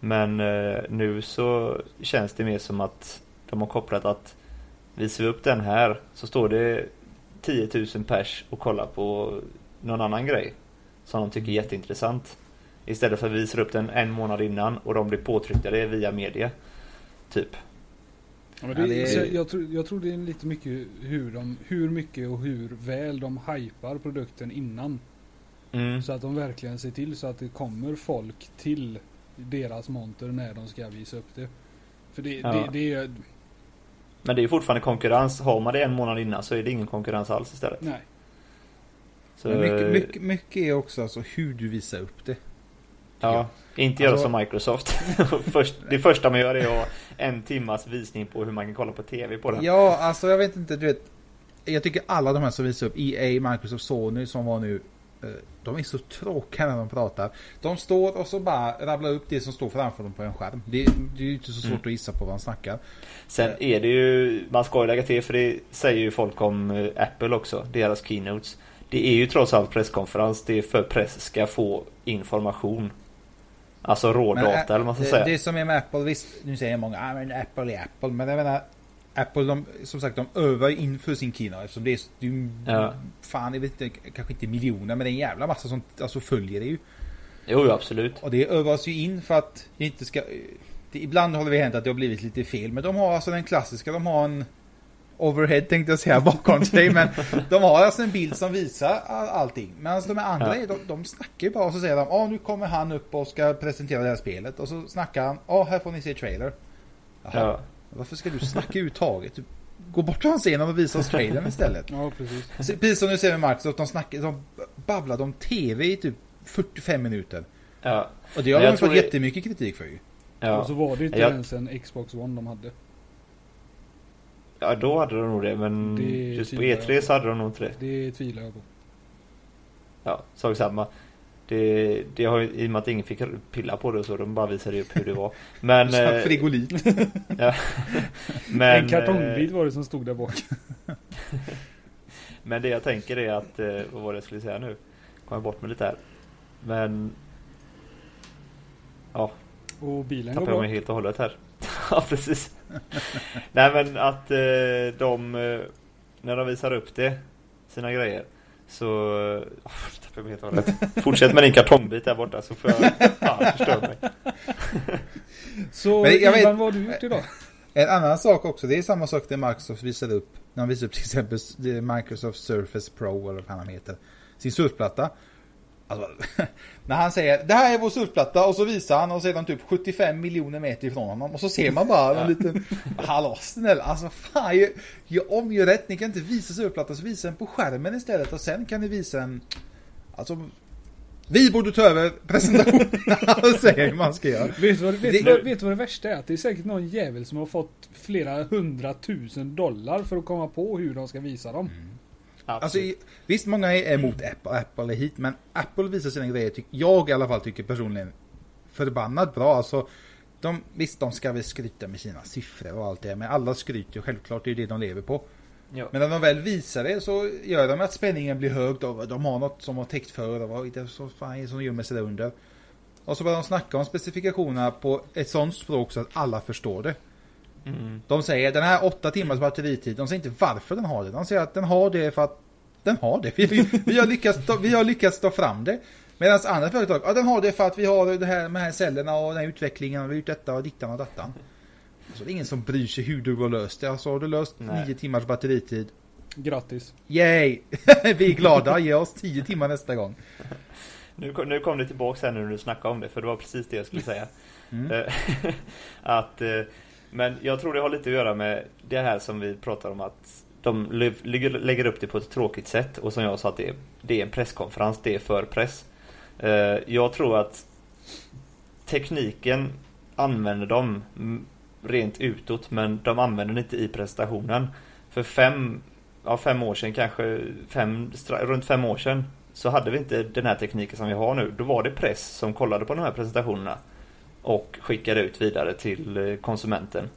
Speaker 1: Men eh, nu så känns det mer som att de har kopplat att visar vi upp den här så står det 10 000 pers och kollar på någon annan grej som de tycker är jätteintressant. Istället för att visa upp den en månad innan och de blir påtryckta via media. Typ.
Speaker 3: Ja, men
Speaker 2: Ja,
Speaker 3: det,
Speaker 2: det är-
Speaker 3: jag, tror, jag tror det är lite mycket hur, de, hur mycket och hur väl de hypar produkten innan.
Speaker 1: Mm.
Speaker 3: Så att de verkligen ser till så att det kommer folk till deras monter när de ska visa upp det. För det,
Speaker 1: Ja.
Speaker 3: det, det är...
Speaker 1: Men det är ju fortfarande konkurrens. Har man det en månad innan så är det ingen konkurrens alls istället.
Speaker 3: Nej.
Speaker 1: Så,
Speaker 2: mycket, mycket, mycket är också alltså hur du visar upp det.
Speaker 1: Ja, inte göra
Speaker 2: Alltså-
Speaker 1: som Microsoft. Först, det första man gör är att en timmas visning på hur man kan kolla på TV på den.
Speaker 2: Ja, alltså jag vet inte, du vet. Jag tycker alla de här som visar upp EA, Microsoft, Sony som var nu. eh, De är så tråkiga när de pratar. De står och så bara rabblar upp det som står framför dem på en skärm. Det, det är ju inte så svårt
Speaker 1: Mm.
Speaker 2: att gissa på vad de snackar.
Speaker 1: Sen är det ju, man ska ju lägga till för det säger ju folk om eh, Apple också, deras keynotes. Det är ju trots allt presskonferens, det är för press ska få information. Alltså rådata
Speaker 2: Men,
Speaker 1: eller vad man ska
Speaker 2: det,
Speaker 1: säga.
Speaker 2: det som är med Apple, visst, nu säger många ah, men Apple är Apple. Men jag menar, Apple, de, som sagt, de övar ju inför sin keynote. Eftersom det är, det är
Speaker 1: Ja.
Speaker 2: fan, jag vet inte, kanske inte miljoner, men det är en jävla massa som alltså, följer det ju.
Speaker 1: Jo, jo, absolut.
Speaker 2: Och det övas ju in för att det inte ska... Det, ibland har det hänt att det har blivit lite fel, men de har alltså den klassiska, de har en overhead tänkte jag säga bakom sig, men de har alltså en bild som visar all, allting. Medan de andra,
Speaker 1: Ja.
Speaker 2: de, de snackar ju bara och så säger de, ja nu kommer han upp och ska presentera det här spelet. Och så snackar han, ja här får ni se trailer. Jaha,
Speaker 1: Ja.
Speaker 2: varför ska du snacka överhuvudtaget? Gå bort från scenen och visa oss trailern istället.
Speaker 3: Ja, precis.
Speaker 2: Så Precis som du ser med Microsoft, de, snackar, de babblade om TV i typ 45 minuter.
Speaker 1: Ja.
Speaker 2: Och det har
Speaker 1: Men
Speaker 2: de fått
Speaker 1: det-
Speaker 2: jättemycket kritik för ju.
Speaker 1: Ja.
Speaker 3: Och så var det inte
Speaker 1: Jag-
Speaker 3: ens en Xbox One de hade.
Speaker 1: Ja, då hade de nog det. Men
Speaker 3: Det
Speaker 1: just på
Speaker 3: tvivlar jag
Speaker 1: E3
Speaker 3: på.
Speaker 1: så hade de nog inte det.
Speaker 3: Det tvivlar jag på.
Speaker 1: Ja, sak samma. Det, det har ju, i och med att ingen fick pilla på det och så, de bara visade upp hur det var. Men... Eh,
Speaker 2: frigolit.
Speaker 1: ja. men,
Speaker 3: en kartongbit
Speaker 1: eh,
Speaker 3: var det som stod där bak.
Speaker 1: Men det jag tänker är att, eh, vad var det jag skulle säga nu? Kom jag bort mig lite här. Men... Ja,
Speaker 3: Och bilen går
Speaker 1: tappade jag
Speaker 3: bra.
Speaker 1: mig helt och hållet här. ja, precis. Nej men att eh, de, eh, när de visar upp det, sina grejer, så... Oh, tappade jag mig helt och hållet. Fortsätt med din kartongbit där borta så får jag fan förstör mig.
Speaker 3: Så
Speaker 2: Men jag vet-
Speaker 3: Ivan, vad har du gjort idag?
Speaker 2: En annan sak också, det är samma sak det Microsoft visade upp. När de visade upp till exempel Microsoft Surface Pro eller vad han heter. Sin surfplatta. Alltså, när han säger det här är vår surfplatta och så visar han och så är de typ 75 miljoner meter ifrån honom. Och så ser man bara en liten... Hallå snälla, alltså fan. Gör, gör om, gör rätt. Ni kan inte visa surfplattan så visa den på skärmen istället. Och sen kan ni visa en... Alltså... Vi borde ta över presentationen. säger hur man ska göra.
Speaker 3: Vet du, vad, vet,
Speaker 2: Det-
Speaker 3: vad, vet du vad det värsta är? Att det är säkert någon jävel som har fått flera hundratusen dollar för att komma på hur de ska visa dem.
Speaker 2: Alltså, visst, många är emot Apple, Apple är hit, men Apple visar sina grejer, jag i alla fall tycker personligen, förbannat bra. Alltså, de, visst, de ska väl skryta med sina siffror och allt det, men alla skryter ju självklart, det är ju det de lever på.
Speaker 1: Ja.
Speaker 2: Men när de väl visar det så gör de att spänningen blir hög, de, de har något som har täckt för, och vad är det så fan som gömmer sig där under. Och så börjar de snacka om specifikationerna på ett sånt språk så att alla förstår det.
Speaker 1: Mm.
Speaker 2: De säger den här åtta timmars batteritid, de säger inte varför den har det. De säger att den har det för att den har det. Vi, vi, har, lyckats ta, vi har lyckats ta fram det. Medan andra företag, ja den har det för att vi har det här med de här cellerna och den här utvecklingen och vi har gjort detta och dittan och dattan. Så det är ingen som bryr sig hur du har löst det. Alltså har du löst
Speaker 1: Nej.
Speaker 2: nio timmars batteritid.
Speaker 3: Grattis.
Speaker 2: Yay! vi är glada, ge oss tio timmar nästa gång.
Speaker 1: Nu, kom- nu kom det tillbaks här nu när du snackade om det, för det var precis det jag skulle säga.
Speaker 2: Mm.
Speaker 1: Eh, att, eh, men jag tror det har lite att göra med det här som vi pratar om att de lägger, upp det på ett tråkigt sätt och som jag sa att det är, det är en presskonferens, det är för press. Eh, jag tror att tekniken använder de rent utåt men de använder den inte i presentationen. För fem, ja, fem år sedan kanske, fem, runt fem år sedan så hade vi inte den här tekniken som vi har nu. Då var det press som kollade på de här presentationerna och skickade ut vidare till eh, konsumenten.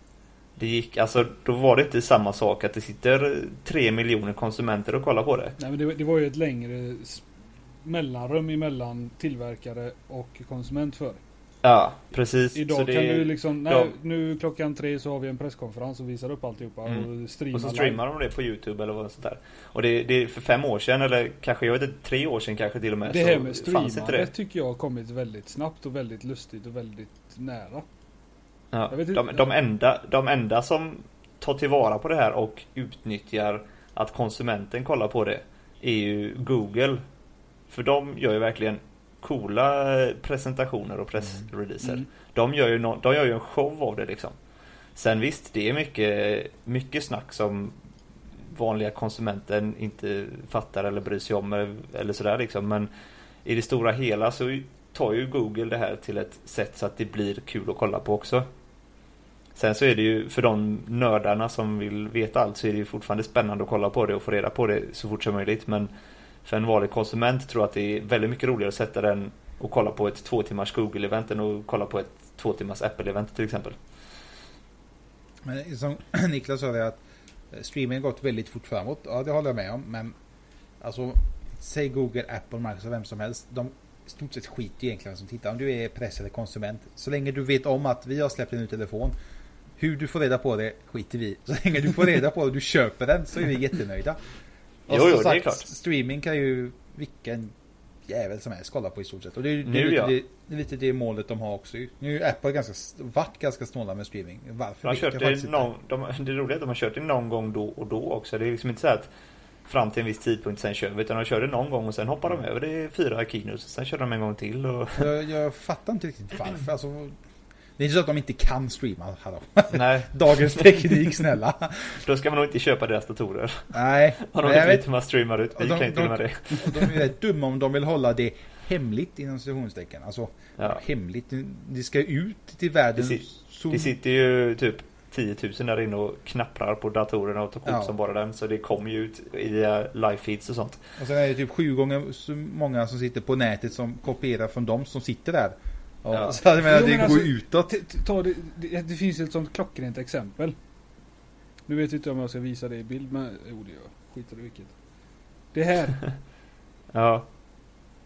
Speaker 1: Det gick, alltså då var det inte samma sak att det sitter tre miljoner konsumenter och kollar på det.
Speaker 3: Nej, men det, det var ju ett längre mellanrum emellan tillverkare och konsument för.
Speaker 1: Ja, precis.
Speaker 3: Idag
Speaker 1: Så det-
Speaker 3: kan du liksom, nej, nu klockan tre så har vi en presskonferens och visar upp alltihopa
Speaker 1: Mm.
Speaker 3: och streamar
Speaker 1: Och så streamar de det på Youtube eller vad sånt där. Och det, det är för fem år sedan eller kanske, jag vet inte, tre år sedan kanske till och med.
Speaker 3: Det här med
Speaker 1: fanns inte
Speaker 3: streamande
Speaker 1: det.
Speaker 3: tycker jag har kommit väldigt snabbt och väldigt lustigt och väldigt nära.
Speaker 1: Ja, de, de, enda, de enda som tar tillvara på det här och utnyttjar att konsumenten kollar på det är ju Google. För de gör ju verkligen coola presentationer och pressreleaser.
Speaker 3: Mm.
Speaker 1: De, gör ju no, de gör ju en show av det liksom. Sen visst, det är mycket, mycket snack som vanliga konsumenten inte fattar eller bryr sig om eller, eller sådär liksom. Men i det stora hela så tar ju Google det här till ett sätt så att det blir kul att kolla på också. Sen så är det ju för de nördarna som vill veta allt så är det ju fortfarande spännande att kolla på det och få reda på det så fort som möjligt. Men för en vanlig konsument tror jag att det är väldigt mycket roligare att sätta den och kolla på ett två timmars Google-event än att kolla på ett två timmars Apple-event till exempel.
Speaker 2: Men som Niklas sa det att streamingen streaming har gått väldigt fort framåt. Ja, det håller jag med om. Men alltså, säg Google, Apple, Microsoft, vem som helst. De i stort sett skiter egentligen som tittar. Om du är press eller konsument. Så länge du vet om att vi har släppt en ny telefon. Hur du får reda på det skiter vi i. Så länge du får reda på det och du köper den så är vi jättenöjda. Och
Speaker 1: Jo, jo, det är
Speaker 2: sagt,
Speaker 1: klart.
Speaker 2: Streaming kan ju vilken jävel som helst kolla på i stort sett. Och det är, det är,
Speaker 1: Nu,
Speaker 2: lite,
Speaker 1: ja.
Speaker 2: det, det är lite det målet de har också. Nu är Apple ganska, varit ganska snåla med streaming. Varför?
Speaker 1: De kört det, någon, de, det är roligt att de har kört det någon gång då och då också. Det är liksom inte så att fram till en viss tidpunkt sen kör vi. Utan de kör det någon gång och sen hoppar de över det är fyra keynotes. Sen kör de en gång till och...
Speaker 2: Jag, jag fattar inte riktigt varför. Alltså, det är inte så att de inte kan streama. Hallå.
Speaker 1: Nej,
Speaker 2: Dagens teknik, snälla.
Speaker 1: då ska man nog inte köpa deras datorer.
Speaker 2: Nej, men
Speaker 1: de inte vet hur man streamar ut. Vi
Speaker 2: De-
Speaker 1: kan till och med
Speaker 2: de-
Speaker 1: det.
Speaker 2: de är rätt dumma om de vill hålla det hemligt inom citationstecken. Alltså,
Speaker 1: Ja.
Speaker 2: hemligt. Det ska ut till världen.
Speaker 1: Det
Speaker 2: så...
Speaker 1: Det sitter ju typ 10 000 där inne och knapprar på datorerna och tar kort
Speaker 2: Ja.
Speaker 1: som bara den. Så det kommer ju ut i eh, live feeds och sånt.
Speaker 2: Och sen är det typ sju gånger så många som sitter på nätet som kopierar från de som sitter där.
Speaker 1: Ja.
Speaker 2: Så jag menar,
Speaker 3: Jo,
Speaker 2: det
Speaker 3: men
Speaker 2: går
Speaker 3: alltså,
Speaker 2: utåt.
Speaker 3: Ta det, det, det finns ett sånt klockrent exempel. Nu vet jag inte om jag ska visa det i bild, men jo det gör jag. Skiter i vilket. Det här.
Speaker 1: Ja,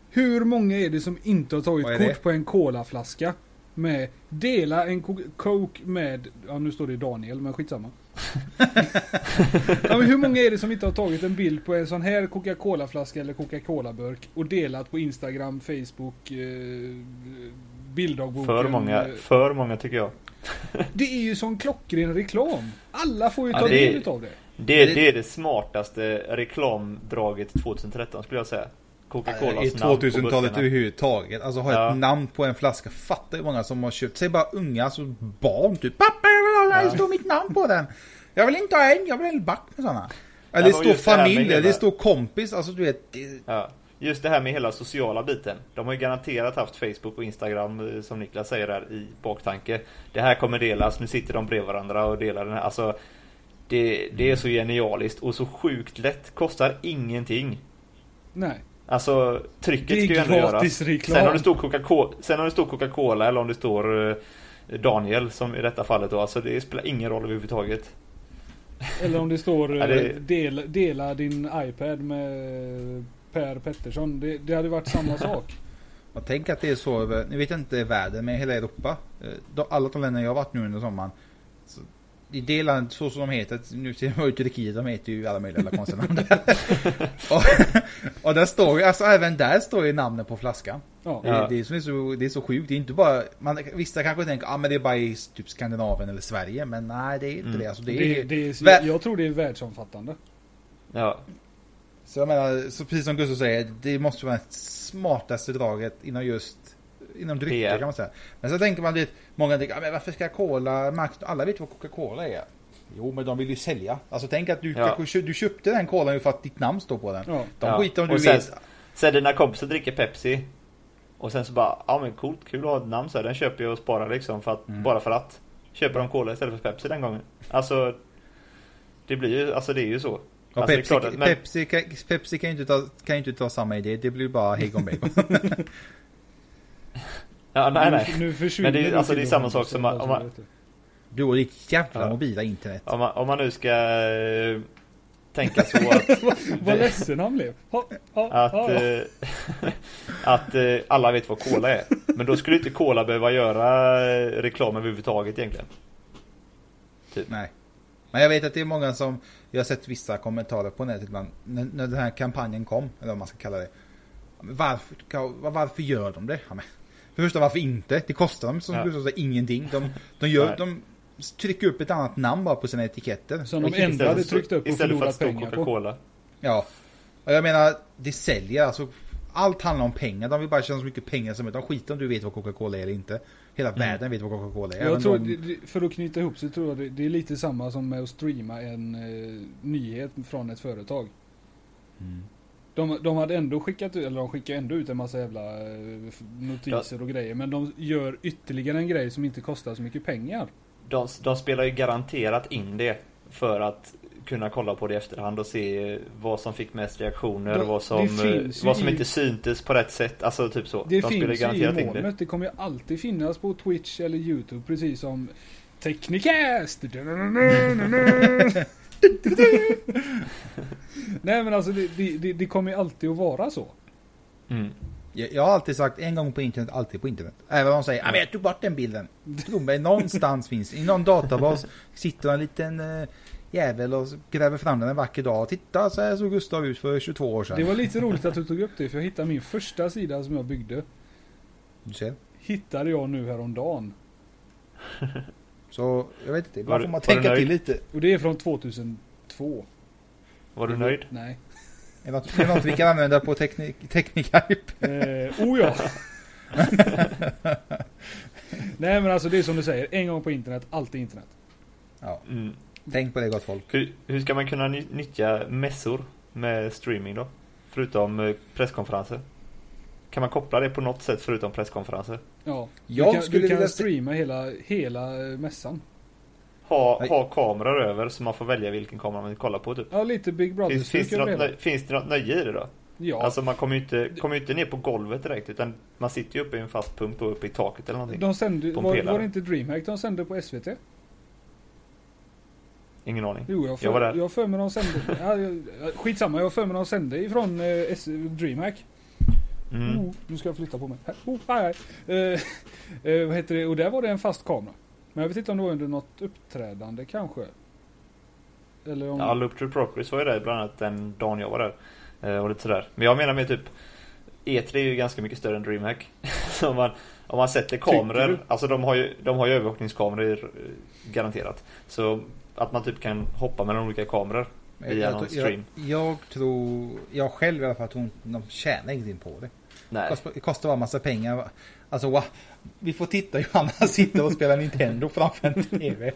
Speaker 3: Hur många är det som inte har tagit kort
Speaker 2: det?
Speaker 3: på en colaflaska? Med dela en co- Coke med, ja nu står det Daniel men skitsamma. ja, men hur många är det som inte har tagit en bild på en sån här Coca-Cola-flaska eller Coca-Cola-burk och delat på Instagram, Facebook, eh, bilddagboken?
Speaker 1: för många. För många tycker jag.
Speaker 3: Det är ju sån klockren reklam. Alla får ju
Speaker 1: Ja,
Speaker 3: ta
Speaker 1: det är-
Speaker 3: del utav det.
Speaker 1: Det, det är det smartaste reklamdraget 2013 skulle jag säga. Coca-Colas
Speaker 2: I
Speaker 1: namn på
Speaker 2: 2000-talet
Speaker 1: burkarna.
Speaker 2: överhuvudtaget. Alltså ha
Speaker 1: Ja.
Speaker 2: ett namn på en flaska. Fattar hur många som har köpt. Säg bara unga, alltså barn typ. Pappa jag vill ha det står mitt namn på den. Jag vill inte ha en, jag vill ha en back med sådana. Eller det står
Speaker 1: just det med
Speaker 2: familj,
Speaker 1: hela-
Speaker 2: det står kompis. Alltså du vet. Det,
Speaker 1: Ja. Just det här med hela sociala biten. De har ju garanterat haft Facebook och Instagram eh, som Niklas säger där i baktanke. Det här kommer delas, nu sitter de bredvid varandra och delar den här. Alltså, det, det är så genialiskt och så sjukt lätt. Kostar ingenting.
Speaker 3: Nej.
Speaker 1: Alltså trycket ska ju ändå göras.
Speaker 3: reklam.
Speaker 1: Sen om det står Coca-Cola, sen om det står Coca-Cola eller om det står eh, Daniel som i detta fallet då. Alltså det spelar ingen roll överhuvudtaget.
Speaker 3: Eller om det står
Speaker 1: Ja,
Speaker 3: eh,
Speaker 1: det-
Speaker 3: dela, dela din iPad med Per Pettersson. Det, det hade varit samma sak.
Speaker 2: Och tänk att det är så över, nu vet jag inte världen, men hela Europa. Eh, de- Alla de länder jag har varit nu under sommaren. Så, I det landet, så som de heter, nu ser jag ut i Turkiet, de heter ju alla möjliga konstiga namn och, och där står ju, alltså även där står ju namnet på flaskan.
Speaker 3: Ja.
Speaker 2: Det, är- det, är, är så, det är så sjukt, det är inte bara, man, vissa kanske tänker, ah, men det är bara i typ Skandinavien eller Sverige, men nej det är inte
Speaker 1: Mm.
Speaker 2: det. Alltså, det
Speaker 3: Det,
Speaker 2: är,
Speaker 3: det är,
Speaker 2: vä-
Speaker 3: jag tror det är världsomfattande.
Speaker 1: Ja.
Speaker 2: Så jag menar, så precis som Gustav säger, det måste vara det smartaste draget inom just Inom drycker
Speaker 1: PR.
Speaker 2: kan man säga. Men så tänker man lite, många tänker, "Ah, men varför ska Cola, mark- alla vet vad Coca-Cola är. Jo men de vill ju sälja. Alltså tänk att du,
Speaker 1: Ja.
Speaker 2: kanske, du köpte den kolan ju för att ditt namn står på den.
Speaker 3: Ja.
Speaker 2: De
Speaker 1: Ja.
Speaker 2: skiter om du
Speaker 1: Och sen-
Speaker 2: vet.
Speaker 1: Sen dina kompisar dricker Pepsi Och sen så bara, ja men coolt, kul att ha ett namn så här. Den köper jag och sparar liksom för att,
Speaker 2: Mm.
Speaker 1: bara för att Köper de Cola istället för Pepsi den gången Alltså Det blir ju, alltså det är ju så alltså,
Speaker 2: Pepsi,
Speaker 1: klart men-
Speaker 2: Pepsi, kan, Pepsi kan ju inte ta, kan ju inte ta samma idé. Det blir bara Hej Bacon.
Speaker 1: Ja, nej nej
Speaker 3: Nu, nu försvinner
Speaker 1: Men det är alltså, det är samma sak som
Speaker 3: bara
Speaker 1: man-
Speaker 3: så
Speaker 1: om man-
Speaker 3: du
Speaker 2: och ditt jävla
Speaker 1: Ja.
Speaker 2: mobila internet.
Speaker 1: om man, om man nu ska eh, Tänka så att
Speaker 3: Vad ledsen han blev. Ha, ha,
Speaker 1: Att,
Speaker 3: ha.
Speaker 1: eh, att eh, alla vet vad Cola är Men då skulle inte Cola behöva göra reklam överhuvudtaget egentligen
Speaker 2: Nej. Men jag vet att det är många som, jag har sett vissa kommentarer på nätet ibland, när, när den här kampanjen kom, eller vad man ska kalla det. Varför, varför gör de det? Ja, men, för det första, varför inte? Det kostar dem som
Speaker 1: Ja.
Speaker 2: Säger ingenting. De, de, gör, de trycker upp ett annat namn bara på sina etiketter.
Speaker 3: Som de ändå hade tryckt upp och
Speaker 1: Istället för att stå. Coca-Cola
Speaker 2: Ja. Och jag menar, det säljer alltså. Allt handlar om pengar. De vill bara tjäna så mycket pengar som möjligt. De skiter om du vet vad Coca-Cola är eller inte. Hela världen vet vad Coca-Cola är.
Speaker 3: Jag tror,
Speaker 2: de-
Speaker 3: för att knyta ihop så tror jag det, det är lite samma som med att streama en eh, nyhet från ett företag.
Speaker 2: Mm.
Speaker 3: De, de hade ändå skickat ut, eller de skickar ändå ut en massa jävla eh, notiser och grejer. Men de gör ytterligare en grej som inte kostar så mycket pengar.
Speaker 1: de, de spelar ju garanterat in det För att kunna kolla på det i efterhand och se vad som fick mest reaktioner vad som,
Speaker 3: ju
Speaker 1: vad som
Speaker 3: i-
Speaker 1: inte syntes på rätt sätt Alltså typ så
Speaker 3: Det
Speaker 1: De
Speaker 3: finns ju i
Speaker 1: in det
Speaker 3: molnet. Det kommer ju alltid finnas på Twitch eller YouTube. Precis som Technicast! Nej men alltså det, det, det, kommer ju alltid att vara så.
Speaker 1: mm.
Speaker 2: Jag, jag har alltid sagt en gång på internet, alltid på internet. Även om de säger att jag tog bort den bilden. Tro mig, någonstans finns I någon databas sitter en liten uh, jävel och gräver fram den en vacker dag. Titta, så här såg Gustav ut för 22 år sedan.
Speaker 3: Det var lite roligt att du tog upp det för jag hittade min första sida som jag byggde.
Speaker 2: Du ser.
Speaker 3: Hittade jag nu häromdagen.
Speaker 2: Så jag vet inte, ibland får man tänka till lite.
Speaker 3: Och det är från 2002.
Speaker 1: Var du nöjd?
Speaker 3: Nej.
Speaker 2: Är det något, är det något vi kan använda på teknik, teknikhjälp?
Speaker 3: Eh, oh ja. Nej men alltså det är som du säger, en gång på internet, alltid internet.
Speaker 2: Ja,
Speaker 1: Mm.
Speaker 2: Tänk på det gott folk.
Speaker 1: Hur, hur ska man kunna ny- nyttja mässor med streaming då? Förutom eh, presskonferenser? Kan man koppla det på något sätt förutom presskonferenser?
Speaker 3: Ja.
Speaker 2: Jag
Speaker 3: du kan,
Speaker 2: skulle
Speaker 3: du kan
Speaker 2: vilja
Speaker 3: streama hela, hela eh, mässan.
Speaker 1: Ha,
Speaker 2: Nej.
Speaker 1: ha kameror över så man får välja vilken kamera man vill kolla på typ.
Speaker 3: Ja lite Big Brother
Speaker 1: Finns, finns, det något, finns det något nöje i det då?
Speaker 3: Ja.
Speaker 1: Alltså man kommer ju inte, kommer ju inte ner på golvet direkt utan man sitter ju uppe i en fast punkt och uppe i taket eller någonting.
Speaker 3: de sände, var, var det inte DreamHack de sände på SVT?
Speaker 1: Ingen aning.
Speaker 3: Jo, jag har
Speaker 1: Jag var
Speaker 3: för,
Speaker 1: där.
Speaker 3: jag för mig de sände. ja, jag- skitsamma, jag för mig de sände ifrån eh, DreamHack.
Speaker 1: Mm.
Speaker 3: Oh, nu ska jag flytta på mig. Oh, aj, aj. Eh, eh, vad heter det? Och där var det en fast kamera. Men jag vet inte om det var under något uppträdande kanske. Eller om...
Speaker 1: Ja, Loop to Progress var ju där bland annat den dagen jag var där. Eh, och lite sådär. Men jag menar med typ E3 är ju ganska mycket större än DreamHack. Så om man, om man sätter kameror, alltså de har ju, de har ju övervakningskameror eh, garanterat. Så att man typ kan hoppa mellan olika kameror via någon
Speaker 2: jag,
Speaker 1: stream.
Speaker 2: jag tror, jag själv i alla fall tror inte de tjänar ingenting på det.
Speaker 1: Nej.
Speaker 2: Det kostar bara massa pengar. Alltså wow. Vi får titta Johanna sitta och spela Nintendo framför en TV.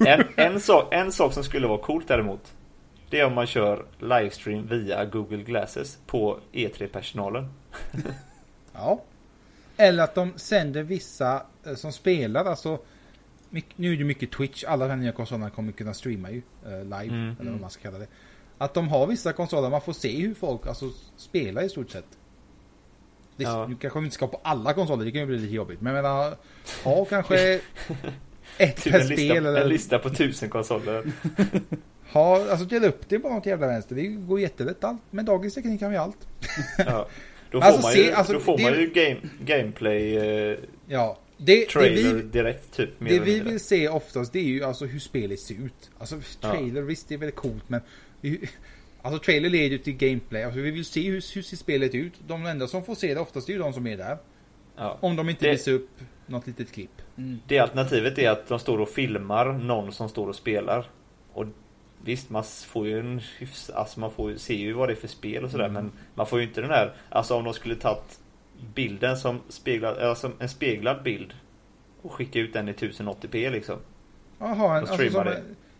Speaker 1: En, en, sak, en sak som skulle vara coolt däremot. Det är om man kör livestream via Google Glasses på E3-personalen.
Speaker 2: Ja. Eller att de sänder vissa eh, som spelar, alltså mycket, nu är det mycket Twitch, alla de nya konsolerna kommer kunna streama ju eh, live,
Speaker 1: Mm.
Speaker 2: eller vad man ska kalla det. Att de har vissa konsoler, man får se hur folk alltså, spelar i stort sett. Det,
Speaker 1: Ja.
Speaker 2: Nu kanske inte ska på alla konsoler, det kan ju bli lite jobbigt. Men jag menar, ha kanske ett
Speaker 1: Typ
Speaker 2: per
Speaker 1: en
Speaker 2: spel
Speaker 1: en
Speaker 2: eller
Speaker 1: lista på tusen konsoler.
Speaker 2: ha, alltså dela upp det på något jävla vänster. Det går jättelätt allt. Med dagens teknik kan vi allt.
Speaker 1: Ja. Då får
Speaker 2: Alltså,
Speaker 1: man
Speaker 2: se-
Speaker 1: ju,
Speaker 2: alltså,
Speaker 1: då får
Speaker 2: det-
Speaker 1: man ju game, gameplay eh,
Speaker 2: Ja. Det, det
Speaker 1: trailer
Speaker 2: vi,
Speaker 1: direkt typ.
Speaker 2: Det vi vill se oftast det är ju alltså hur spelet ser ut. Alltså trailer, visst det är väldigt coolt men Alltså trailer leder ju till gameplay. Alltså vi vill se hur, hur ser spelet ut. De enda som får se det oftast är ju de som är där.
Speaker 1: Ja.
Speaker 2: Om de inte
Speaker 1: Det-
Speaker 2: visar upp något litet klipp.
Speaker 1: Det alternativet är att de står och filmar någon som står och spelar. Och visst, man får ju en hyfs, alltså man får ju, ser ju vad det är för spel och sådär
Speaker 2: Mm.
Speaker 1: men man får ju inte den här, alltså om de skulle tagit bilden som speglar, alltså en speglad bild och skicka ut den i 1080p liksom.
Speaker 2: Jaha, alltså, som,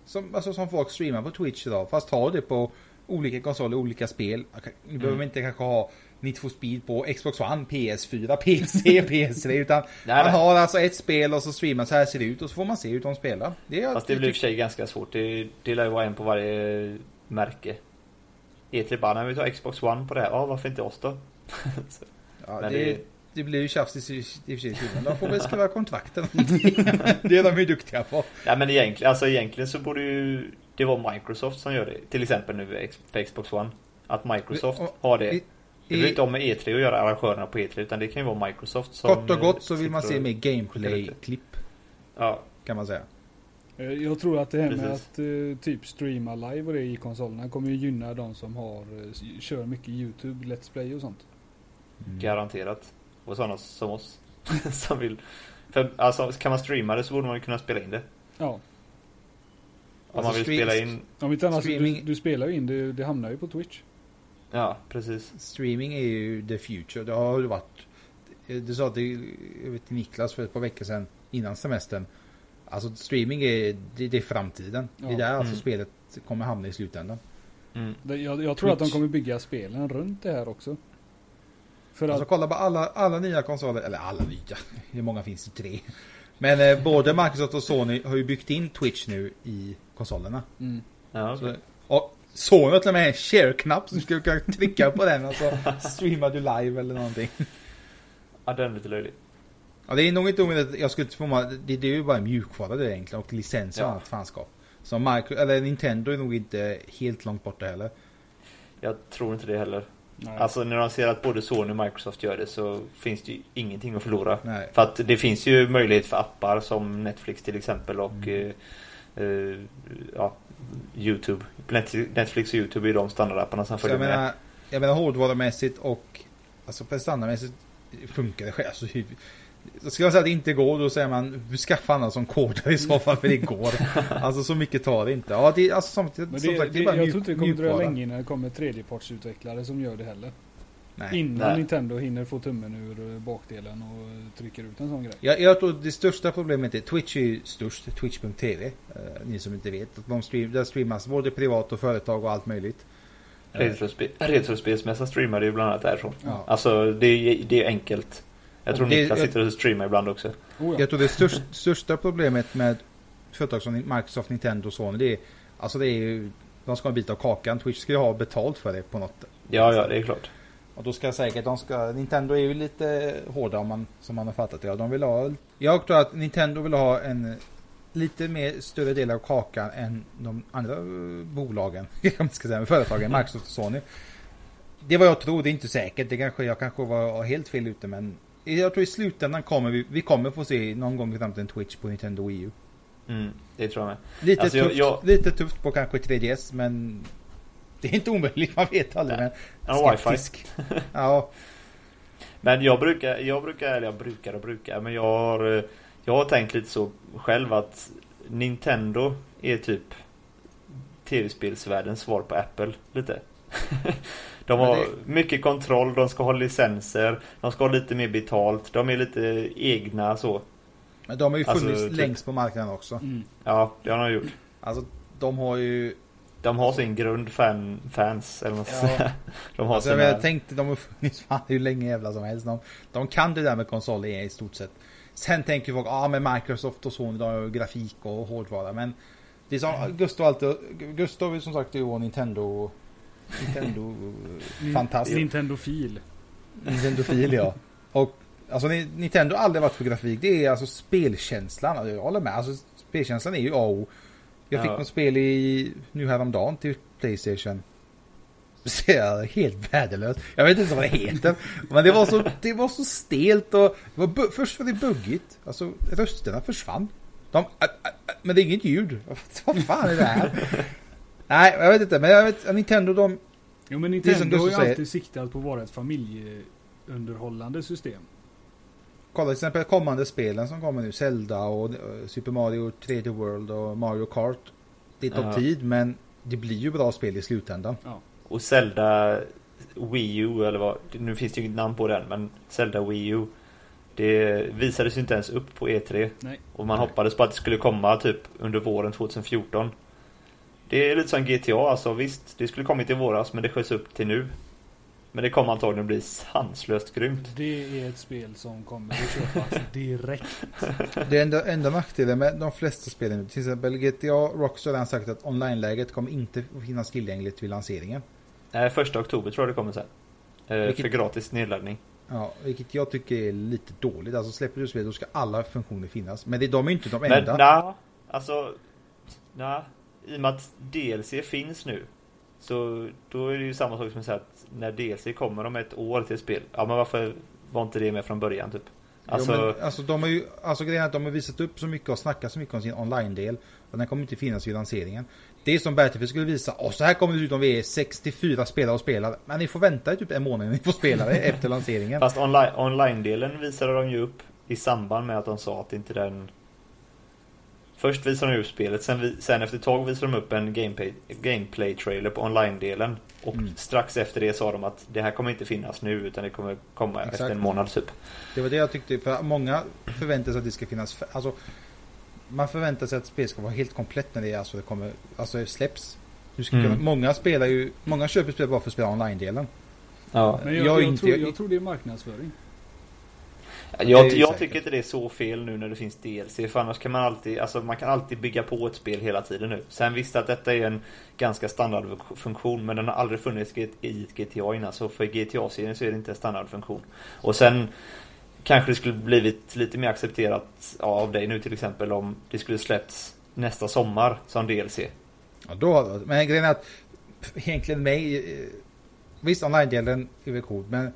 Speaker 2: som, alltså som folk streamar på Twitch idag. Fast har det på olika konsoler, olika spel. Nu behöver vi inte kanske ha Need for Speed på Xbox One, PS4, PC, PS3. Utan man har alltså ett spel och så streamar så här ser det ut och så får man se hur de spelar. Det är
Speaker 1: Fast det blir i och för sig ganska svårt. Det, det lär ju vara en på varje märke. E3 bara, när vi tar Xbox One på det här, ja varför inte oss då?
Speaker 2: Ja, det,
Speaker 1: det-
Speaker 2: det blir ju tjafs i, i och för sig. De får väl skriva kontrakt eller någonting. Det är de ju duktiga på.
Speaker 1: Ja men egentligen, alltså egentligen så borde ju det vara Microsoft som gör det. Till exempel nu för Xbox One. Att Microsoft
Speaker 2: Och-
Speaker 1: har det.
Speaker 2: i-
Speaker 1: Det behöver inte ha med E3 att göra, arrangörerna på E3, utan det kan ju vara Microsoft som...
Speaker 2: Kort och gott så vill man se mer gameplay-klipp.
Speaker 1: Ja,
Speaker 2: Kan man säga.
Speaker 3: Eh, Jag tror att det här med
Speaker 1: Precis.
Speaker 3: att eh, typ streama live och det i konsolerna kommer ju gynna de som har, eh, kör mycket YouTube, Let's Play och sånt.
Speaker 1: Garanterat. Och sådana som oss. som vill... För alltså, kan man streama det så borde man ju kunna spela in det.
Speaker 3: Ja.
Speaker 1: Om man
Speaker 2: Alltså,
Speaker 1: vill
Speaker 2: stream-
Speaker 1: spela in...
Speaker 3: Om inte annat,
Speaker 2: Streaming-
Speaker 3: du, du spelar ju in det, det hamnar ju på Twitch.
Speaker 1: Ja, precis.
Speaker 2: Streaming är ju the future. Det har ju varit. Du sa till, jag vet, till Niklas för ett par veckor sedan innan semestern. Alltså streaming är, det, det är framtiden. Det är
Speaker 3: Ja.
Speaker 2: där alltså
Speaker 1: Mm.
Speaker 2: spelet kommer hamna i slutändan.
Speaker 1: Mm.
Speaker 3: Jag, jag tror att de
Speaker 2: Twitch.
Speaker 3: kommer bygga spelen runt det här också. För
Speaker 2: Alltså
Speaker 3: att,
Speaker 2: kolla på alla, alla nya konsoler, eller alla nya, hur många finns det? Tre. Men eh, både Microsoft och Sony har ju byggt in Twitch nu i konsolerna.
Speaker 3: mm,
Speaker 1: Ja,
Speaker 2: Så,
Speaker 1: okej.
Speaker 2: och Sony har till och med en share-knapp så du skulle kunna trycka på den och så streamar du live eller någonting.
Speaker 1: ja, den är lite löjlig.
Speaker 2: Ja, det är nog inte omöjligt. Jag skulle få mig, det, det är ju bara mjukvara det egentligen och licenser och
Speaker 1: Ja.
Speaker 2: annat fanskap. Så Micro, eller Nintendo är nog inte helt långt borta heller.
Speaker 1: Jag tror inte det heller.
Speaker 3: Nej.
Speaker 1: Alltså när de ser att både Sony och Microsoft gör det så finns det ju ingenting att förlora.
Speaker 2: Nej.
Speaker 1: För att det finns ju möjlighet för appar som Netflix till exempel och
Speaker 2: Mm.
Speaker 1: eh, eh, ja, Youtube. Net- Netflix och Youtube är de standardapparna som
Speaker 2: Så jag
Speaker 1: följer med.
Speaker 2: menar, jag menar hårdvarumässigt och alltså prestandamässigt funkar det själv. Alltså, ska jag säga att det inte går, då säger man skaffa andra som kodar i så fall för det går. Alltså så mycket tar det inte. Ja, det, alltså, som,
Speaker 3: Men
Speaker 2: som
Speaker 3: det,
Speaker 2: sagt, det
Speaker 3: det,
Speaker 2: är bara
Speaker 3: jag
Speaker 2: mjuk-
Speaker 3: tror inte det kommer dröja länge innan det kommer tredjepartsutvecklare som gör det heller.
Speaker 2: Nej.
Speaker 3: Innan
Speaker 1: Nej.
Speaker 3: Nintendo hinner få tummen ur bakdelen och trycker ut en sån grej.
Speaker 2: Jag, jag tror det största problemet är Twitch är ju störst, Twitch.tv. Eh, ni som inte vet. Att de stream, där streamas både privat och företag och allt möjligt.
Speaker 1: Retrospe- Retrospelsmässan streamade ju bland annat därifrån.
Speaker 2: Ja.
Speaker 1: Alltså det är, det är enkelt. Jag tror
Speaker 2: det-
Speaker 1: Niklas sitter och streamar ibland också.
Speaker 3: Oh, ja.
Speaker 2: Jag tror det största, största problemet med företag som Microsoft, Nintendo och Sony det är Alltså det är ju De ska ha en bit av kakan. Twitch ska ju ha betalt för det på något
Speaker 1: Ja, ja, det är klart.
Speaker 2: Och då ska jag säkert, de ska, Nintendo är ju lite hårda om man, som man har fattat det. Ja, de vill ha, jag tror att Nintendo vill ha en lite mer större del av kakan än de andra bolagen, om ska säga, företagen, Microsoft och Sony. Det är vad jag tror, det är inte säkert. Det kanske, jag kanske var helt fel ute men jag tror i slutändan kommer vi, vi kommer få se någon gång i framtiden Twitch på Nintendo Wii U.
Speaker 1: Mm, det tror jag med.
Speaker 2: Lite,
Speaker 1: Alltså, jag-
Speaker 2: tufft,
Speaker 1: jag-
Speaker 2: lite tufft på kanske 3DS men det är inte omöjligt, man vet aldrig. Men
Speaker 1: Ja, wifi.
Speaker 2: skeptisk. Ja,
Speaker 1: Men jag brukar, jag brukar, eller jag brukar och brukar, men jag har, jag har tänkt lite så själv att Nintendo är typ tv-spelsvärldens svar på Apple, lite. De har
Speaker 2: det-
Speaker 1: mycket kontroll, de ska ha licenser, de ska ha lite mer betalt, de är lite egna så.
Speaker 2: men de har ju
Speaker 1: Alltså,
Speaker 2: funnits
Speaker 1: typ-
Speaker 2: längst på marknaden också.
Speaker 3: Mm.
Speaker 1: Ja, det har de gjort.
Speaker 2: Alltså de har ju...
Speaker 1: De har sin grund fan, fans, eller ska
Speaker 2: Ja.
Speaker 1: De har
Speaker 2: Alltså, jag,
Speaker 1: sina...
Speaker 2: jag tänkte de har funnits fan hur länge jävla som helst. De, de kan det där med konsoler i stort sett. Sen tänker folk, ja ah, men Microsoft och Sony de har ju grafik och hårdvara. Men det är som Gustav alltid, Gustav är som sagt ju vår Nintendo... Nintendo fantast.
Speaker 3: Nintendo-fil.
Speaker 2: Nintendo-fil ja. Och alltså Ni- Nintendo har aldrig varit för grafik. Det är alltså spelkänslan. Alltså, Jag håller med. Alltså spelkänslan är ju A och. Jag fick
Speaker 1: Ja.
Speaker 2: något spel i nu häromdagen till Playstation. Så jag helt värdelös. Jag vet inte vad det heter. Men det var så, det var så stelt och det var bu- först var det buggigt. Alltså rösterna försvann. De, ä, ä, ä, men det är inget ljud. Vad fan är det här? Nej, jag vet inte. Men jag vet, Nintendo de...
Speaker 3: Jo men Nintendo har ju
Speaker 2: säger.
Speaker 3: alltid siktat på att vara ett familjeunderhållande system.
Speaker 2: Kolla till exempel kommande spelen som kommer nu. Zelda och eh, Super Mario 3D World och Mario Kart. Det tar
Speaker 1: Ja.
Speaker 2: tid men det blir ju bra spel i slutändan.
Speaker 1: Och Zelda Wii U eller vad, nu finns det ju inget namn på den men Zelda Wii U Det visades ju inte ens upp på E3
Speaker 3: Nej.
Speaker 1: Och man hoppades på att det skulle komma typ under våren 2014 Det är lite som GTA alltså visst Det skulle kommit i våras men det sköts upp till nu Men det kommer antagligen bli sanslöst grymt
Speaker 3: Det är ett spel som kommer att köpas direkt.
Speaker 2: Det enda, enda nackdelen med de flesta spelen, till exempel GTA, Rockstar har sagt att online-läget kommer inte finnas tillgängligt vid lanseringen.
Speaker 1: Nej, första oktober tror jag det kommer sen eh,
Speaker 2: Vilket-
Speaker 1: För gratis nedladdning
Speaker 2: Ja, vilket jag tycker är lite dåligt. Alltså släpper du spel då ska alla funktioner finnas. Men det, de är inte de
Speaker 1: Men
Speaker 2: enda.
Speaker 1: nej, alltså nej, I och med att DLC finns nu Så då är det ju samma sak som att säga att när DLC kommer om ett år till ett spel Ja men varför var inte det med från början typ? Alltså,
Speaker 2: jo, men, alltså de har ju, alltså grejen är att de har visat upp så mycket och snackat så mycket om sin online-del. Och den kommer inte finnas vid lanseringen. Det är som Battlefield skulle visa, och så här kommer det ut om vi är 64 spelare och spelar. Men ni får vänta i typ en månad ni får spela det efter lanseringen.
Speaker 1: Fast online- online-delen visade de ju upp i samband med att de sa att inte den Först visade de upp spelet, sen, vi, sen efter ett tag visade de upp en gameplay, gameplay-trailer på online-delen Och
Speaker 2: Mm.
Speaker 1: strax efter det sa de att det här kommer inte finnas nu utan det kommer komma
Speaker 2: Exakt.
Speaker 1: efter en månad typ
Speaker 2: Det var det jag tyckte, för många förväntar sig att det ska finnas, alltså man förväntar sig att spel ska vara helt komplett när det, alltså, det kommer, alltså släpps. Du ska
Speaker 1: Mm.
Speaker 2: kunna, många spelar ju, många köper spel bara för att spela online-delen.
Speaker 1: Ja
Speaker 3: Men jag,
Speaker 2: Jag
Speaker 3: jag,
Speaker 2: inte-
Speaker 3: tror, jag tror det är marknadsföring.
Speaker 1: Jag, jag tycker inte det är så fel nu när det finns DLC för annars kan man alltid, alltså man kan alltid bygga på ett spel hela tiden nu. Sen visst att detta är en ganska standardfunktion men den har aldrig funnits i ett- GTA innan så för GTA-serien så är det inte en standardfunktion. Och sen kanske det skulle blivit lite mer accepterat av dig nu till exempel om det skulle släppts nästa sommar som DLC.
Speaker 2: Ja, då, men grejen är att egentligen mig, eh, visst online-delen är väl cool, men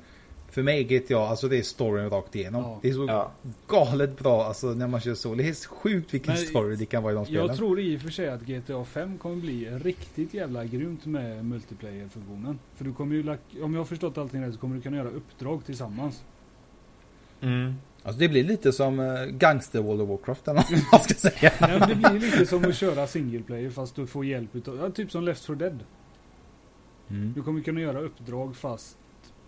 Speaker 2: för mig GTA, alltså det är storyn rakt igenom.
Speaker 3: Ja.
Speaker 2: Det är så
Speaker 1: Ja.
Speaker 2: galet bra alltså när man kör så. Det är sjukt vilken
Speaker 3: Men
Speaker 2: story det kan vara i de spelen.
Speaker 3: Jag tror i och för sig att GTA 5 kommer bli riktigt jävla grymt med multiplayer-funktionen. För du kommer ju, om jag har förstått allting rätt så kommer du kunna göra uppdrag tillsammans.
Speaker 1: Mm.
Speaker 2: Alltså det blir lite som uh, Gangster World of Warcraft eller vad man ska säga.
Speaker 3: Nej, det blir lite som att köra single player fast du får hjälp utav, ja, typ som Left 4 Dead.
Speaker 2: Mm.
Speaker 3: Du kommer kunna göra uppdrag fast,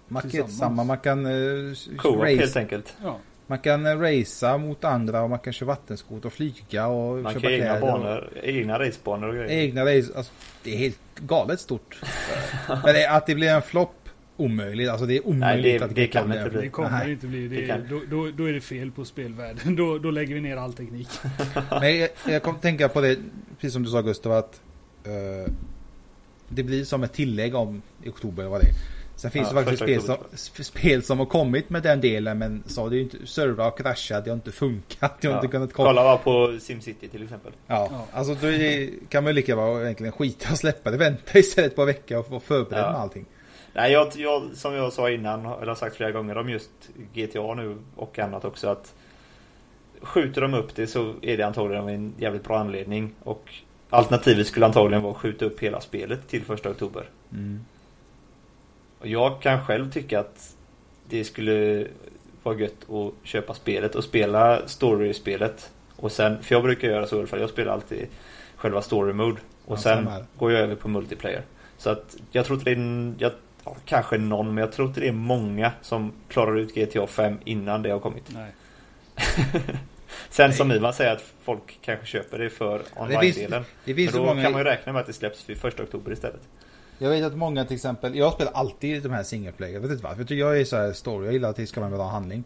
Speaker 2: Man kan, samma, man kan uh,
Speaker 1: Co-op helt
Speaker 2: race,
Speaker 1: enkelt.
Speaker 3: ja.
Speaker 2: man kan uh, racea mot andra och man kan köra vattenskot och flyga och
Speaker 1: Man
Speaker 2: köpa
Speaker 1: kan egna
Speaker 2: kläder och-
Speaker 1: banor, egna racebanor och grejer.
Speaker 2: Egna race, alltså, det är helt galet stort. Men det, att det blir en flopp, omöjligt. Alltså det är omöjligt
Speaker 1: Nej, det-
Speaker 2: att
Speaker 1: det kan inte bli.
Speaker 3: Det kommer
Speaker 2: Nej.
Speaker 3: inte bli. Det,
Speaker 1: Det kan-
Speaker 3: då, då, då är det fel på spelvärlden. Då, då lägger vi ner all teknik.
Speaker 2: Men jag, jag kom tänka på det, precis som du sa Gustav, att eh, det blir som ett tillägg om i oktober eller vad det är. Sen finns
Speaker 1: Ja,
Speaker 2: det faktiskt spel som, spel som har kommit med den delen men så har det ju inte, servrar har kraschat, det har inte funkat, det har
Speaker 1: Ja.
Speaker 2: inte kunnat komma.
Speaker 1: Kolla på SimCity till exempel.
Speaker 2: Ja,
Speaker 3: Ja.
Speaker 2: alltså då är det, kan man ju lika bra egentligen skita och släppa det, vänta istället på vecka och vara förberedd
Speaker 1: Ja.
Speaker 2: med allting.
Speaker 1: Nej, jag, jag, som jag sa innan, eller har sagt flera gånger om just GTA nu och annat också att skjuter de upp det så är det antagligen av en jävligt bra anledning och alternativet skulle antagligen vara att skjuta upp hela spelet till första oktober.
Speaker 2: Mm.
Speaker 1: Och jag kan själv tycka att det skulle vara gött att köpa spelet och spela story-spelet. Och sen, för jag brukar göra så i alla fall, jag spelar alltid själva story mode. Och
Speaker 2: Ja,
Speaker 1: sen går jag över på multiplayer. Så att jag tror inte det är, jag, ja, kanske någon, men jag tror inte det är många som klarar ut GTA 5 innan det har kommit.
Speaker 3: Nej.
Speaker 1: Sen som Ivan säger att folk kanske köper det för online-delen. Men då
Speaker 2: många...
Speaker 1: kan man ju räkna med att det släpps vid första oktober istället.
Speaker 2: Jag vet att många till exempel, jag spelar alltid de här single player, jag vet inte varför. Jag är så här story, jag gillar att det ska vara en bra handling.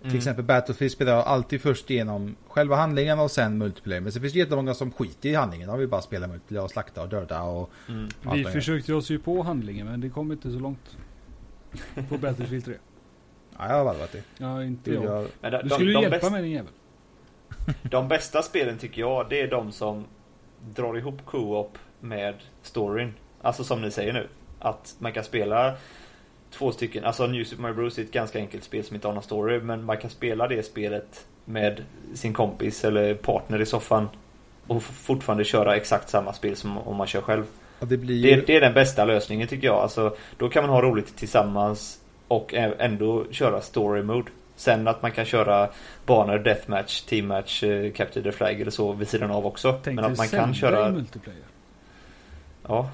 Speaker 1: Mm.
Speaker 2: Till exempel Battlefield spelar jag alltid först igenom själva handlingen och sen multiplayer. Men sen finns det jättemånga som skiter i handlingen. De vill bara spela multiplayer och slakta och döda och...
Speaker 1: Mm.
Speaker 3: Vi försökte oss ju på handlingen men det kom inte så långt. På Battlefield 3.
Speaker 2: Ja, jag har varvat det.
Speaker 3: Ja, inte jag.
Speaker 2: jag...
Speaker 1: Men de,
Speaker 3: Du
Speaker 1: de,
Speaker 3: skulle ju
Speaker 1: de
Speaker 3: hjälpa
Speaker 1: bästa-
Speaker 3: mig din jävel.
Speaker 1: De bästa spelen tycker jag, det är de som drar ihop co-op med storyn. Alltså som ni säger nu. Att man kan spela två stycken, alltså New Super Mario Bros är ett ganska enkelt spel som inte har någon story. Men man kan spela det spelet med sin kompis eller partner i soffan. Och fortfarande köra exakt samma spel som om man kör själv.
Speaker 2: Och det blir ju...
Speaker 1: Det, det är den bästa lösningen tycker jag. Alltså, då kan man ha roligt tillsammans och ändå köra story mode. Sen att man kan köra banor, deathmatch, teammatch, eh, capture the flag eller så vid sidan av också.
Speaker 3: Tänk
Speaker 1: Men att man kan köra...
Speaker 3: multiplayer.
Speaker 1: Ja.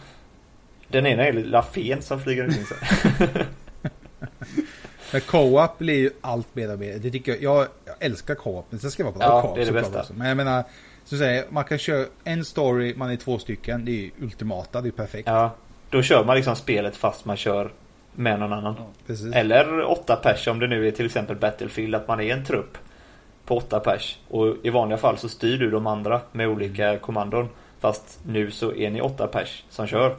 Speaker 1: Den ena är lilla fen som flyger omkring sig.
Speaker 2: Men co-op blir ju allt mer och mer. Det tycker jag, jag, jag älskar co-op. Men sen ska det vara bra
Speaker 1: Ja,
Speaker 2: co-op
Speaker 1: det är det bästa.
Speaker 2: också. Men jag menar, så att säga, man kan köra en story, man är två stycken. Det är ju ultimata, det är perfekt.
Speaker 1: ja. Då kör man liksom spelet fast man kör med någon annan.
Speaker 3: Ja.
Speaker 1: Eller åtta pers om det nu är till exempel Battlefield, att man är en trupp på åtta pers. Och i vanliga fall så styr du de andra med olika kommandon. Fast nu så är ni åtta pers som kör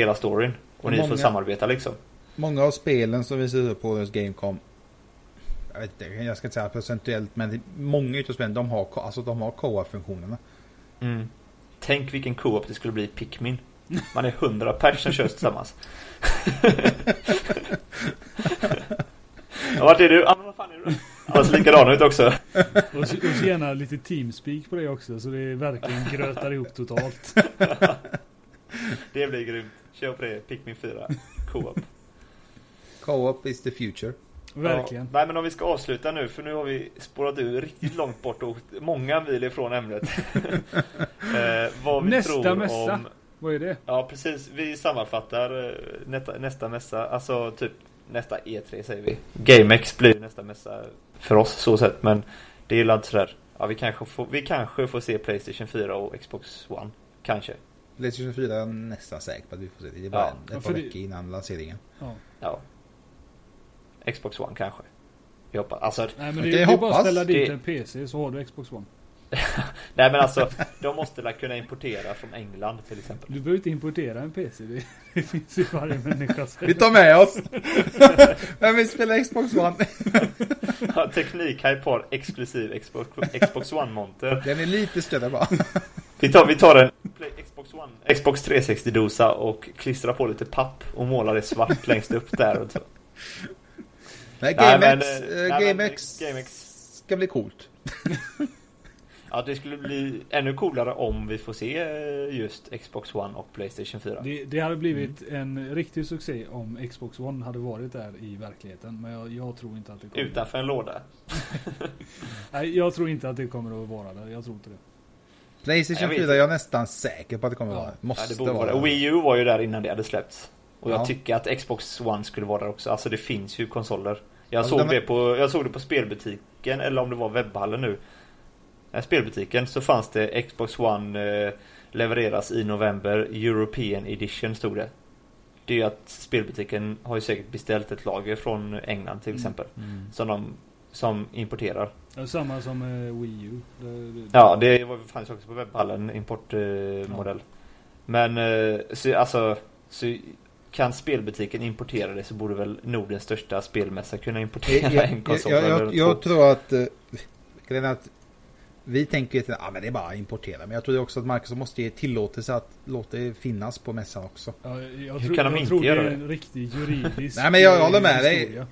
Speaker 1: hela storyn. Och ni
Speaker 2: Många-
Speaker 1: får samarbeta liksom.
Speaker 2: Många av spelen som vi ser på hos Gamecom jag vet inte, jag ska inte säga procentuellt men många utav spelen de har, alltså, de har co-op-funktionerna.
Speaker 1: Mm. Tänk vilken co-op det skulle bli i Pikmin. Man är hundra pers som kör tillsammans. ja, vart är du? Ja, men vad fan är du? Alla ser likadana ut också.
Speaker 3: Och så, och så gärna lite teamspeak på det också så det verkligen grötar ihop totalt.
Speaker 1: Det blir grymt. Kör på det. Pikmin 4. Co-op.
Speaker 2: Co-op is the future.
Speaker 3: Verkligen.
Speaker 1: Ja. Nej men om vi ska avsluta nu för nu har vi spårat ur riktigt långt bort och många mil ifrån ämnet. eh, vad vi
Speaker 3: Nästa
Speaker 1: tror
Speaker 3: mässa.
Speaker 1: om...
Speaker 3: Vad är det?
Speaker 1: Ja precis, vi sammanfattar eh, nästa, nästa mässa, alltså typ nästa E3 säger vi. GameX blir nästa mässa för oss så sett men det är inte sådär. Ja vi kanske, får, vi kanske får se Playstation 4 och Xbox One. Kanske.
Speaker 2: Playstation 4 är jag nästan säker på att vi får se det. Det är bara
Speaker 1: Ja.
Speaker 2: en- ett par
Speaker 3: det-
Speaker 2: veckor innan lanseringen.
Speaker 3: Ja.
Speaker 1: Ja. Xbox One kanske. Jag hoppas. Alltså,
Speaker 3: Nej men det,
Speaker 2: ju
Speaker 3: det är bara att ställa dit
Speaker 1: Det-
Speaker 3: en PC så har du Xbox One.
Speaker 1: nej men alltså, de måste väl kunna importera från England till exempel.
Speaker 3: Du behöver inte importera en PC. Det, det finns i varje människas
Speaker 2: Vi tar med oss! Vem vill spela Xbox One?
Speaker 1: Ja, Teknikhype har exklusiv Xbox, Xbox One-monter.
Speaker 2: Den är lite större bara.
Speaker 1: Vi tar, vi tar en Play- Xbox One Xbox 360-dosa och klistra på lite papp och måla det svart längst upp där. Och så.
Speaker 2: Nej, GameX,
Speaker 1: eh,
Speaker 2: eh, GameX
Speaker 1: GameX
Speaker 2: ska bli coolt.
Speaker 1: Ja, det skulle bli ännu coolare om vi får se eh, just Xbox One och Playstation 4.
Speaker 3: Det, det hade blivit en riktig succé om Xbox One hade varit där i verkligheten. Men jag, jag tror inte att det kommer.
Speaker 1: Utanför en låda.
Speaker 3: Nej, jag tror inte att det kommer att vara där. Jag tror inte det.
Speaker 2: Playstation
Speaker 1: Jag vet
Speaker 2: 4
Speaker 1: inte.
Speaker 2: är jag nästan säker på att det kommer
Speaker 3: Ja.
Speaker 2: vara.
Speaker 1: Ja,
Speaker 2: Måste
Speaker 1: det borde vara
Speaker 2: vara.
Speaker 1: det. Wii U var ju där innan det hade släppts. Och jag
Speaker 2: Ja.
Speaker 1: tycker att Xbox One skulle vara där också. Alltså det finns ju konsoler. Jag,
Speaker 2: Alltså,
Speaker 1: såg,
Speaker 2: den-
Speaker 1: det på, jag såg det på spelbutiken, eller om det var webbhallen nu. Spelbutiken så fanns det Xbox One eh, levereras i november European Edition stod det. Det är ju att spelbutiken har ju säkert beställt ett lager från England till
Speaker 3: Mm.
Speaker 1: exempel.
Speaker 2: Mm.
Speaker 1: Som de som importerar.
Speaker 3: Det är samma som eh, Wii U. Det, det,
Speaker 1: Ja, det var, fanns också på webbhallen, importmodell. Eh, modell. Men eh, så, alltså, så kan spelbutiken importera det så borde väl Nordens största spelmässa kunna importera
Speaker 2: Jag, jag,
Speaker 1: en konsol
Speaker 2: jag, jag, jag tror att... eh, är att vi tänker att ah, men det är bara att importera. Men jag tror också att Microsoft måste ge tillåtelse att låta det finnas på mässan också.
Speaker 3: ja, jag
Speaker 1: Hur
Speaker 3: tror,
Speaker 1: kan de
Speaker 3: jag
Speaker 1: inte
Speaker 3: tror det
Speaker 1: göra
Speaker 3: är
Speaker 1: det?
Speaker 3: en riktig juridisk
Speaker 2: Nej, men jag håller med dig.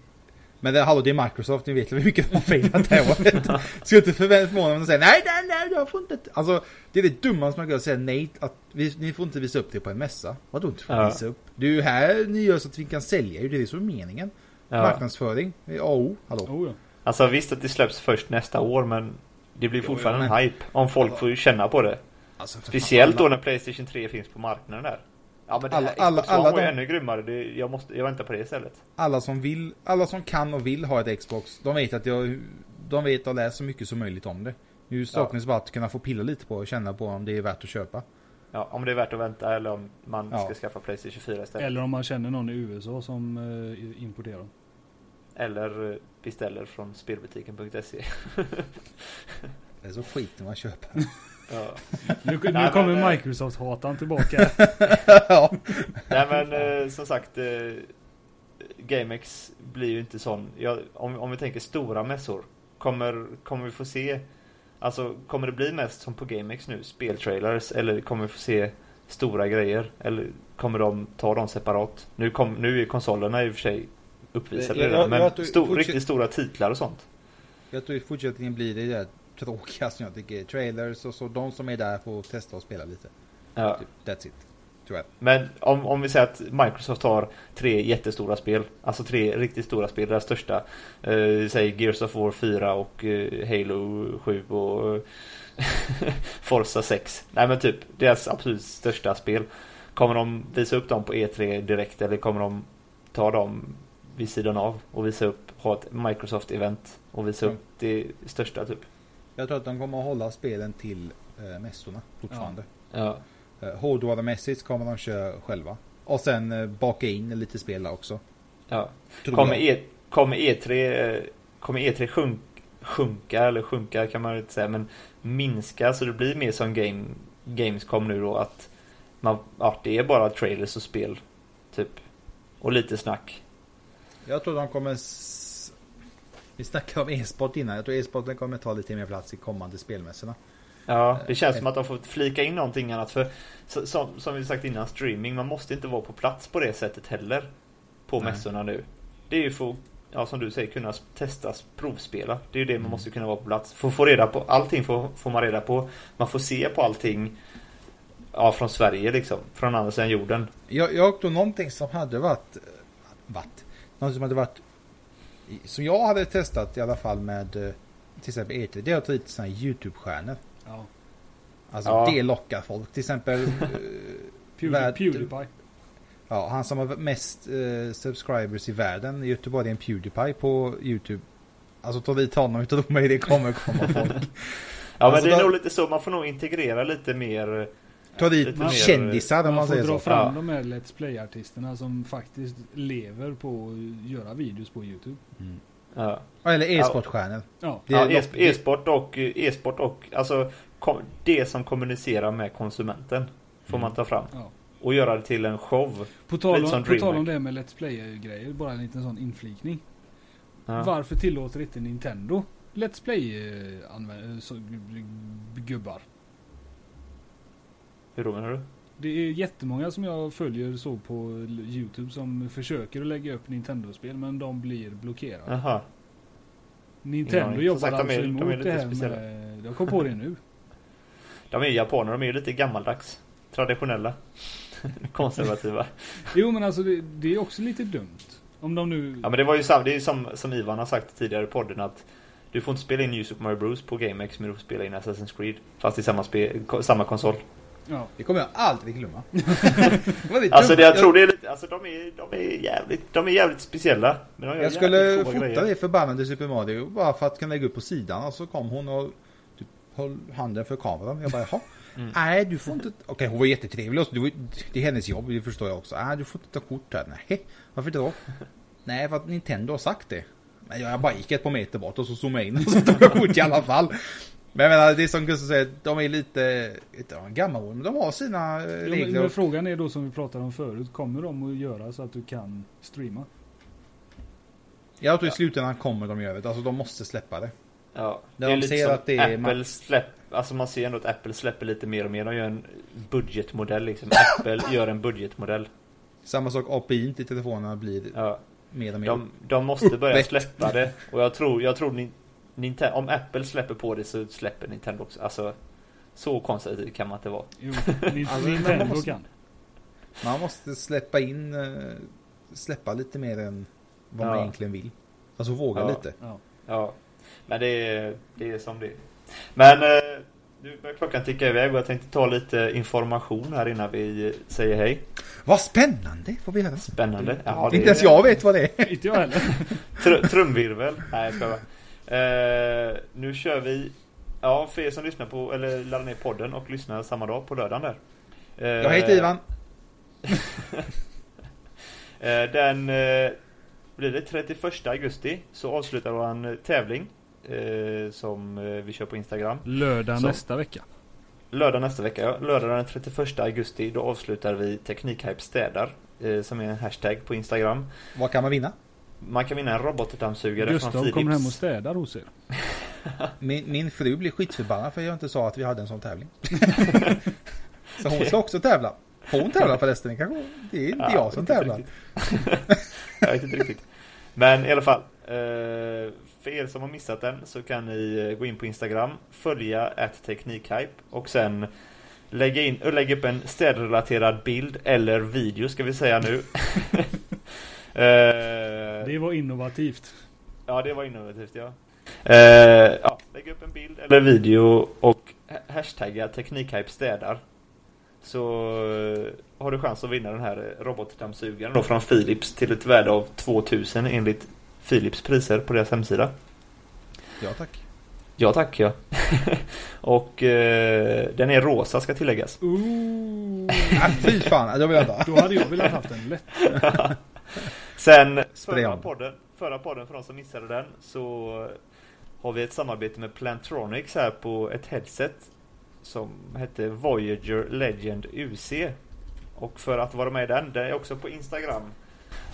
Speaker 2: Men det, hallå, det är Microsoft. Ni vet väl hur mycket de har failat det här året. Ska inte förvänta mig att säga nej, nej, nej, jag får inte. Alltså, det är det dummaste man kan. Säga nej, att vi, ni får inte visa upp det på en mässa. Vadå inte får
Speaker 1: Ja.
Speaker 2: visa upp? Det är ju här ni gör så att vi kan sälja ju. Det är det som är meningen.
Speaker 1: Ja.
Speaker 2: Marknadsföring. Det är AO, hallå.
Speaker 3: Oh, ja.
Speaker 1: Alltså visst att det släpps först nästa år men det blir
Speaker 2: Jo,
Speaker 1: fortfarande
Speaker 2: ja,
Speaker 1: en hype om folk får känna på det.
Speaker 2: Alltså,
Speaker 1: Speciellt då när Playstation 3 finns på marknaden där. Ja men det
Speaker 2: Alla- alla-
Speaker 1: Xbox
Speaker 2: alla
Speaker 1: ju
Speaker 2: de-
Speaker 1: ännu grymmare. Det, jag, måste, jag väntar på det istället.
Speaker 2: alla som vill, alla som kan och vill ha ett Xbox, de vet att jag, de vet och läst så mycket som möjligt om det. Nu saknas bara att kunna få pilla lite på och känna på om det är värt att köpa.
Speaker 1: Ja, om det är värt att vänta eller om man
Speaker 2: Ja.
Speaker 1: ska skaffa Playstation 4 istället.
Speaker 3: Eller om man känner någon i USA som eh, importerar.
Speaker 1: Eller eh, beställer från spelbutiken.se.
Speaker 2: Det är så skit när man köper.
Speaker 1: ja.
Speaker 3: Nu, nu
Speaker 1: Nej,
Speaker 3: kommer
Speaker 1: eh,
Speaker 3: Microsoft-hatan tillbaka.
Speaker 2: ja.
Speaker 1: Nej men eh, som sagt eh, GameX blir ju inte sån. Ja, om, om vi tänker stora mässor. Kommer, kommer vi få se Alltså kommer det bli mest som på GameX nu? Speltrailers? Eller kommer vi få se stora grejer? Eller kommer de ta dem separat? Nu, kom, nu är konsolerna i och för sig uppvisade
Speaker 2: Jag-
Speaker 1: redan,
Speaker 2: jag-
Speaker 1: men
Speaker 2: jag tror-
Speaker 1: stor,
Speaker 2: fortsätt-
Speaker 1: riktigt stora titlar och sånt.
Speaker 2: Jag tror i fortsättningen blir det där tråkiga som jag tycker. Trailers och så. De som är där får testa och spela lite.
Speaker 1: Ja.
Speaker 2: Typ, That's it. Tror jag.
Speaker 1: Men om, om vi säger att Microsoft har tre jättestora spel, alltså tre riktigt stora spel, det största, eh, säg Gears of War 4 och eh, Halo 7 och eh, Forza 6. Nej men typ, deras absolut största spel. Kommer de visa upp dem på E3 direkt eller kommer de ta dem vid sidan av och visa upp, ha ett Microsoft-event och visa
Speaker 2: Mm.
Speaker 1: upp det största typ?
Speaker 2: Jag tror att de kommer att hålla spelen till eh, mässorna fortfarande.
Speaker 1: Ja.
Speaker 2: Eh, Hårdvarumässigt kommer de köra själva. Och sen eh, baka in lite spel också.
Speaker 1: ja.
Speaker 2: Tror
Speaker 1: Kommer,
Speaker 2: jag.
Speaker 1: e, kommer E3 eh, Kommer E3 sjunk, sjunka eller sjunka kan man inte säga men minska så det blir mer som game, Gamescom nu då att man, ja, det är bara trailers och spel typ och lite snack.
Speaker 2: Jag tror de kommer... Vi snackade om e-sport innan. Jag tror e-sporten kommer ta lite mer plats i kommande spelmässorna.
Speaker 1: Ja, det känns som att de får flika in någonting annat för som, som vi sagt innan streaming man måste inte vara på plats på det sättet heller på
Speaker 2: Nej.
Speaker 1: mässorna nu. Det är ju för ja, som du säger kunna testas, provspela. Det är ju det man
Speaker 2: Mm.
Speaker 1: måste kunna vara på plats. Att få reda på allting får, får man reda på. Man får se på allting ja, från Sverige liksom. Från andra sidan jorden.
Speaker 2: Jag, jag tror någonting som hade varit... eh, varit någonting som hade varit... Som jag hade testat i alla fall med eh, till exempel E3. Det är att ta hit sådana här YouTube-stjärnor.
Speaker 3: Ja.
Speaker 2: Alltså
Speaker 1: Ja.
Speaker 2: det lockar folk. Till exempel... eh,
Speaker 3: Pewdie,
Speaker 2: Värld-
Speaker 3: Pewdiepie.
Speaker 2: Ja, han som har mest eh, subscribers i världen i Göteborg är en Pewdiepie på YouTube. Alltså ta dit honom utav mig, det kommer komma folk.
Speaker 1: Ja
Speaker 2: Alltså,
Speaker 1: men det är
Speaker 2: då-
Speaker 1: nog lite så, man får nog integrera lite mer
Speaker 2: Ta dit
Speaker 1: mer-
Speaker 2: kändisar om man,
Speaker 3: Man får
Speaker 2: säger
Speaker 3: dra
Speaker 2: så.
Speaker 3: fram
Speaker 1: Ja.
Speaker 3: de här Let's Play-artisterna som faktiskt lever på att göra videos på YouTube.
Speaker 1: ja.
Speaker 2: Ja, Eller e-sportstjärnor.
Speaker 3: Ja.
Speaker 1: Ja, e-sport och e-sport och alltså det som kommunicerar med konsumenten får man ta fram
Speaker 3: Ja.
Speaker 1: och göra det till en show.
Speaker 3: På tal, om, på tal om det med Let's Play-grejer, bara en liten sån inflikning.
Speaker 1: Ja.
Speaker 3: Varför tillåter inte Nintendo Let's Play-gubbar?
Speaker 1: Hur då menar du?
Speaker 3: Det är jättemånga som jag följer så på Youtube som försöker att lägga upp Nintendo-spel men de blir blockerade.
Speaker 1: Jaha.
Speaker 3: Nintendo
Speaker 1: som
Speaker 3: jobbar
Speaker 1: sagt, de är-
Speaker 3: alltså
Speaker 1: de är
Speaker 3: emot
Speaker 1: lite
Speaker 3: det här
Speaker 1: speciella.
Speaker 3: med... Jag kom på det nu.
Speaker 1: De är japaner, de är ju lite gammaldags. Traditionella. Konservativa.
Speaker 3: Jo men alltså det, det är också lite dumt. Om de nu...
Speaker 1: Ja men det var ju sam, det är som, som Ivan har sagt tidigare i podden att du får inte spela in New Super Mario Bros på GameX men du får spela in Assassin's Creed. Fast i samma, spel, samma konsol.
Speaker 3: Ja.
Speaker 2: Det kommer jag aldrig glömma. Det
Speaker 1: Alltså det, jag tror det är lite, alltså de är, de är jävligt, de är jävligt speciella. Men de
Speaker 2: Jag skulle fota
Speaker 1: grejer.
Speaker 2: det förbannade Super Mario bara för att kunna lägga upp på sidan och så kom hon och typ höll handen för kameran. Jag bara jaha.
Speaker 1: Mm.
Speaker 2: Nej du får inte. Okej hon var jättetrevlig var- det är hennes jobb det förstår jag också. Nej du får inte ta kort här. Nej varför inte då? Nej för att Nintendo har sagt det. Men jag bara gick ett par meter bort och så zoomade jag in och så tog jag kort i alla fall. Men jag menar det är som Gustav säger. De är lite, inte gamla men de har sina eh,
Speaker 3: men,
Speaker 2: regler.
Speaker 3: men frågan är då som vi pratade om förut. Kommer de att göra så att du kan streama?
Speaker 2: Jag tror i slutändan kommer de göra det. Alltså de måste släppa det.
Speaker 1: Ja,
Speaker 2: När
Speaker 1: det är
Speaker 2: de
Speaker 1: lite
Speaker 2: ser
Speaker 1: som
Speaker 2: att det är
Speaker 1: Apple släpp, alltså man ser ändå att Apple släpper lite mer och mer. De gör en budgetmodell liksom. Apple gör en budgetmodell.
Speaker 2: Samma sak API till telefonerna blir
Speaker 1: Ja,
Speaker 2: mer och mer.
Speaker 1: de, de måste börja släppa det. Och jag tror, jag tror ni, Nintendo, om Apple släpper på det så släpper Nintendo också. Alltså, så konservativ kan man inte vara.
Speaker 3: Jo,
Speaker 2: Alltså,
Speaker 3: Nintendo
Speaker 2: man måste-
Speaker 3: kan.
Speaker 2: Man måste släppa in, eh, släppa lite mer än vad man
Speaker 1: Ja.
Speaker 2: egentligen vill. Alltså våga
Speaker 1: Ja.
Speaker 2: lite.
Speaker 3: Ja.
Speaker 1: Ja, men det är, det är som det är. Men eh, nu börjar klockan ticka iväg och jag tänkte ta lite information här innan vi säger hej.
Speaker 2: Vad spännande får vi höra.
Speaker 1: Spännande. Ja, det
Speaker 2: Inte ens jag vet vad det är.
Speaker 3: Inte jag heller.
Speaker 1: Tr- trumvirvel. Nej, jag skojar. Eh, nu kör vi. Ja, för er som lyssnar på eller laddar ner podden och lyssnar samma dag på lördagen där. Eh,
Speaker 2: Jag heter Ivan.
Speaker 1: Eh, den eh, blir det 31 augusti så avslutar vår en tävling eh, som eh, vi kör på Instagram.
Speaker 3: Lördag
Speaker 1: Så.
Speaker 3: nästa vecka.
Speaker 1: Lördag nästa vecka, ja. Lördag den 31 augusti då avslutar vi Teknikhype städar eh, som är en hashtag på Instagram.
Speaker 2: Vad kan man vinna?
Speaker 1: Man kan vinna en robotdammsugare från Philips.
Speaker 3: kommer hem och städar hos er.
Speaker 2: Min, min fru blir skitförbannad för jag inte sa att vi hade en sån tävling. Så hon ska också tävla. Får hon tävla förresten? Det, kanske, det är inte
Speaker 1: Ja,
Speaker 2: jag som
Speaker 1: inte
Speaker 2: tävlar.
Speaker 1: jag vet inte riktigt. Men i alla fall. Eh, för er som har missat den så kan ni eh, gå in på Instagram, följa ett Teknikhype och sen lägga, in, och lägga upp en städrelaterad bild eller video ska vi säga nu. Eh,
Speaker 3: Det var innovativt.
Speaker 1: Ja, det var innovativt ja. Eh, ja, lägg upp en bild eller video och ha- hashtagga Teknikhype städar. Så eh, har du chans att vinna den här robotdammsugaren då från Philips till ett värde av 2000 enligt Philips priser på deras hemsida.
Speaker 2: Ja tack.
Speaker 1: Ja tack ja. och eh, den är rosa ska tilläggas.
Speaker 3: Ooh.
Speaker 2: Ah, fy fan, det vill jag inte.
Speaker 3: Då hade jag velat haft en lätt.
Speaker 1: Sen förra podden, förra podden för de som missade den så har vi ett samarbete med Plantronics här på ett headset som hette Voyager Legend UC. Och för att vara med i den, det är också på Instagram.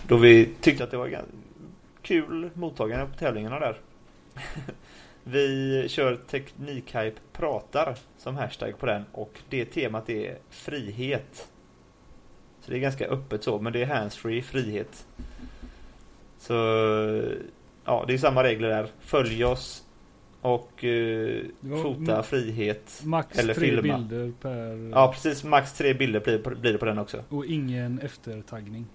Speaker 1: Då vi tyckte att det var kul mottagande på tävlingarna där. vi kör Teknikhype pratar som hashtag på den och det temat är frihet. Så det är ganska öppet så, men det är handsfree frihet. Så ja, det är samma regler där. Följ oss och eh, fota frihet.
Speaker 3: Max
Speaker 1: Eller
Speaker 3: tre
Speaker 1: filma.
Speaker 3: bilder per...
Speaker 1: Ja, precis. Max tre bilder blir, blir det på den också.
Speaker 3: Och ingen eftertaggning.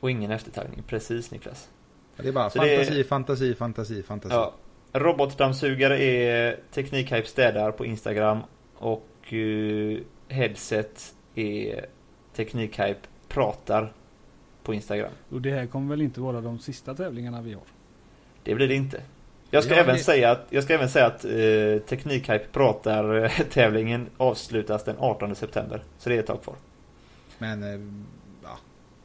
Speaker 1: Och ingen eftertagning. Precis Niklas.
Speaker 2: Det är bara
Speaker 1: Så det är-
Speaker 2: fantasi, fantasi, fantasi, fantasi.
Speaker 1: Ja. Robotdammsugare är Teknikhype städar på Instagram och eh, headset är Teknikhype pratar på Instagram.
Speaker 3: Och det här kommer väl inte vara de sista tävlingarna vi har?
Speaker 1: Det blir det inte. Jag ska
Speaker 2: Ja,
Speaker 1: även
Speaker 2: det-
Speaker 1: säga att, jag ska även säga att eh, Teknikhype pratar eh, tävlingen avslutas den 18 september. Så det är ett tag kvar.
Speaker 2: Men, eh, ja.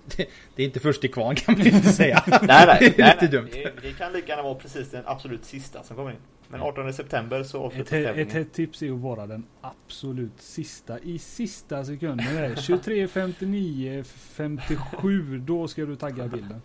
Speaker 2: Det, det är inte först i kvarn kan man inte säga.
Speaker 1: Nej, nej,
Speaker 2: det är
Speaker 1: nej,
Speaker 2: lite
Speaker 1: nej.
Speaker 2: dumt.
Speaker 1: Det, det kan lika gärna vara precis den absolut sista som kommer in. Men 18 september så
Speaker 3: Ett,
Speaker 1: avslutas
Speaker 3: ett,
Speaker 1: tävlingen.
Speaker 3: ett tips är att vara den absolut sista. I sista sekunden. Det är 23, 59, 57. Då ska du tagga bilden.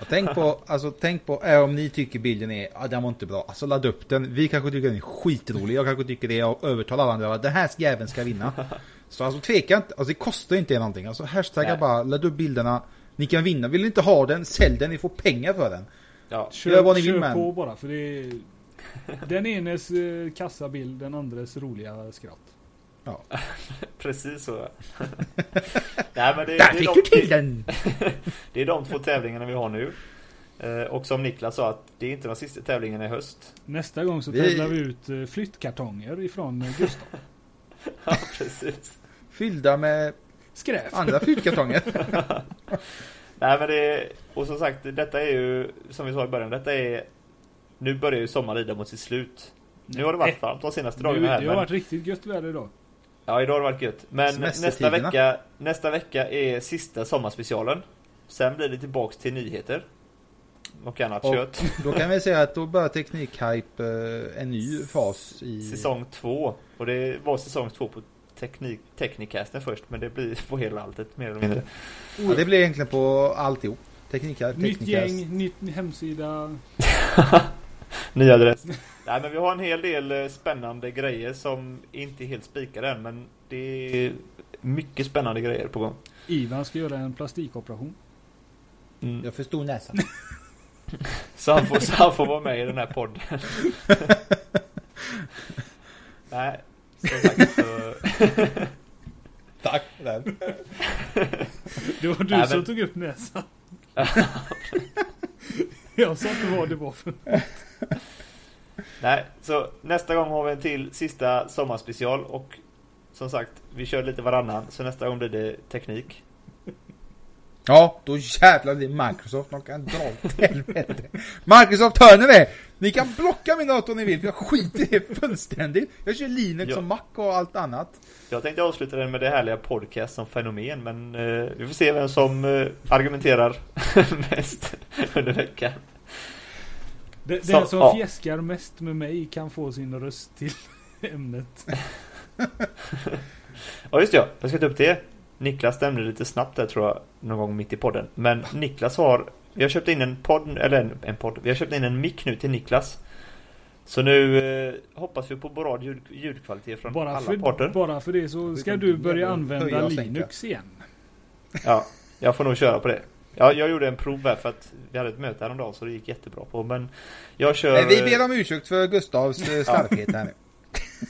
Speaker 2: Och tänk på, alltså tänk på, äh, om ni tycker bilden är, ja den var inte bra, alltså ladda upp den. Vi kanske tycker den är skitrolig, jag kanske tycker det, jag övertalar alla andra att den här jäveln ska vinna. Så alltså tveka inte, alltså det kostar inte er någonting. Alltså hashtagga bara, ladda upp bilderna. Ni kan vinna, vill ni inte ha den, sälj den, ni får pengar för den.
Speaker 1: Ja,
Speaker 3: Kör,
Speaker 2: Gör vad ni vill
Speaker 3: kör
Speaker 2: med
Speaker 3: på bara för det är den enes eh, kassabild, den andres roliga skratt.
Speaker 1: precis så. Nej, men det,
Speaker 2: Där
Speaker 1: det,
Speaker 2: fick
Speaker 1: är
Speaker 2: du
Speaker 1: de,
Speaker 2: till den!
Speaker 1: det är de två tävlingarna vi har nu. Eh, och som Niklas sa, att det är inte de sista tävlingarna i höst.
Speaker 3: Nästa gång så
Speaker 2: Vi-
Speaker 3: tävlar vi ut eh, flyttkartonger ifrån eh, Gustav.
Speaker 1: Ja, precis.
Speaker 2: Fyllda med
Speaker 3: Skräp.
Speaker 2: andra flytkartonger.
Speaker 1: Nej, men det och som sagt, detta är ju, som vi sa i början, detta är, nu börjar ju sommaren rida mot sitt slut. Nu har det varit varmt de senaste
Speaker 3: det
Speaker 1: dagarna här.
Speaker 3: har
Speaker 1: Men,
Speaker 3: varit riktigt gött väder idag.
Speaker 1: ja, idag har det varit gött. Men nästa vecka, nästa vecka är sista sommarspecialen. Sen blir det tillbaks till nyheter. Och annat
Speaker 2: Och-
Speaker 1: kött.
Speaker 2: Då kan vi säga att då börjar Teknikhype eh, en ny fas i...
Speaker 1: Säsong två. Och det var säsong två på teknik, Technicasten först, men det blir på hela alltet mer eller mindre.
Speaker 2: Ja, det blir egentligen på alltihop. Teknikhype,
Speaker 3: Nytt
Speaker 2: Teknikast.
Speaker 3: gäng, nytt hemsida.
Speaker 1: Ny adress. Nej men vi har en hel del eh, spännande grejer som inte är helt spikade än, men det är mycket spännande grejer på gång.
Speaker 3: Ivan ska göra en plastikoperation.
Speaker 1: Mm.
Speaker 2: Jag förstod näsan.
Speaker 1: Så, han får, så han får vara med i den här podden. Nej, som sagt så...
Speaker 2: Tack för den.
Speaker 3: Det var du
Speaker 1: Nej,
Speaker 3: som
Speaker 1: men-
Speaker 3: tog upp näsan. Jag sa inte vad det var för
Speaker 1: Nej, så nästa gång har vi en till sista sommarspecial och som sagt, vi kör lite varannan, så nästa gång blir det teknik.
Speaker 2: Ja, då jävlar blir Microsoft. De kan dra åt helvete. Microsoft, hör ni det? Ni kan blocka min dator om ni vill, för jag skiter i det fullständigt. Jag kör Linux
Speaker 1: Ja.
Speaker 2: och Mac och allt annat.
Speaker 1: Jag tänkte avsluta den med det härliga podcast som fenomen, men eh, vi får se vem som eh, argumenterar mest under veckan.
Speaker 3: Den,
Speaker 1: Så,
Speaker 3: den som
Speaker 1: ja.
Speaker 3: fjäskar mest med mig kan få sin röst till ämnet.
Speaker 1: Ja just det, ja. jag ska ta upp det. Niklas nämnde lite snabbt där tror jag, någon gång mitt i podden. Men Niklas har, vi har köpt in en podd, eller en, en podd, vi har köpt in en mick nu till Niklas. Så nu eh, hoppas vi på bra ljud, ljudkvalitet från
Speaker 3: Bara
Speaker 1: alla
Speaker 3: för,
Speaker 1: podder.
Speaker 3: bara för det så ska du börja använda. Linux igen.
Speaker 1: Ja, jag får nog köra på det. Ja, jag gjorde en prov här för att vi hade ett möte häromdagen så det gick jättebra på. Men jag kör,
Speaker 2: Men vi ber om ursäkt för Gustavs eh, slarvighet här nu.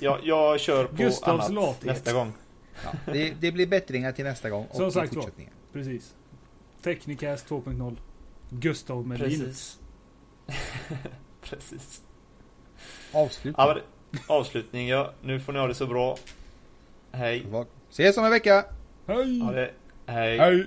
Speaker 1: jag, jag kör på
Speaker 3: Gustavs
Speaker 1: annat
Speaker 3: lathet.
Speaker 1: nästa gång.
Speaker 2: Ja, det, det blir bättringar till nästa gång och
Speaker 3: Som sagt var. Precis. Technicast 2.0. Gustav med Linux.
Speaker 1: Precis. Precis.
Speaker 2: Avslut.
Speaker 1: Ja, avslutning ja. Nu får ni ha det så bra. Hej.
Speaker 2: Ses om en vecka.
Speaker 3: Hej!
Speaker 1: Ha det. Hej.
Speaker 3: Hej!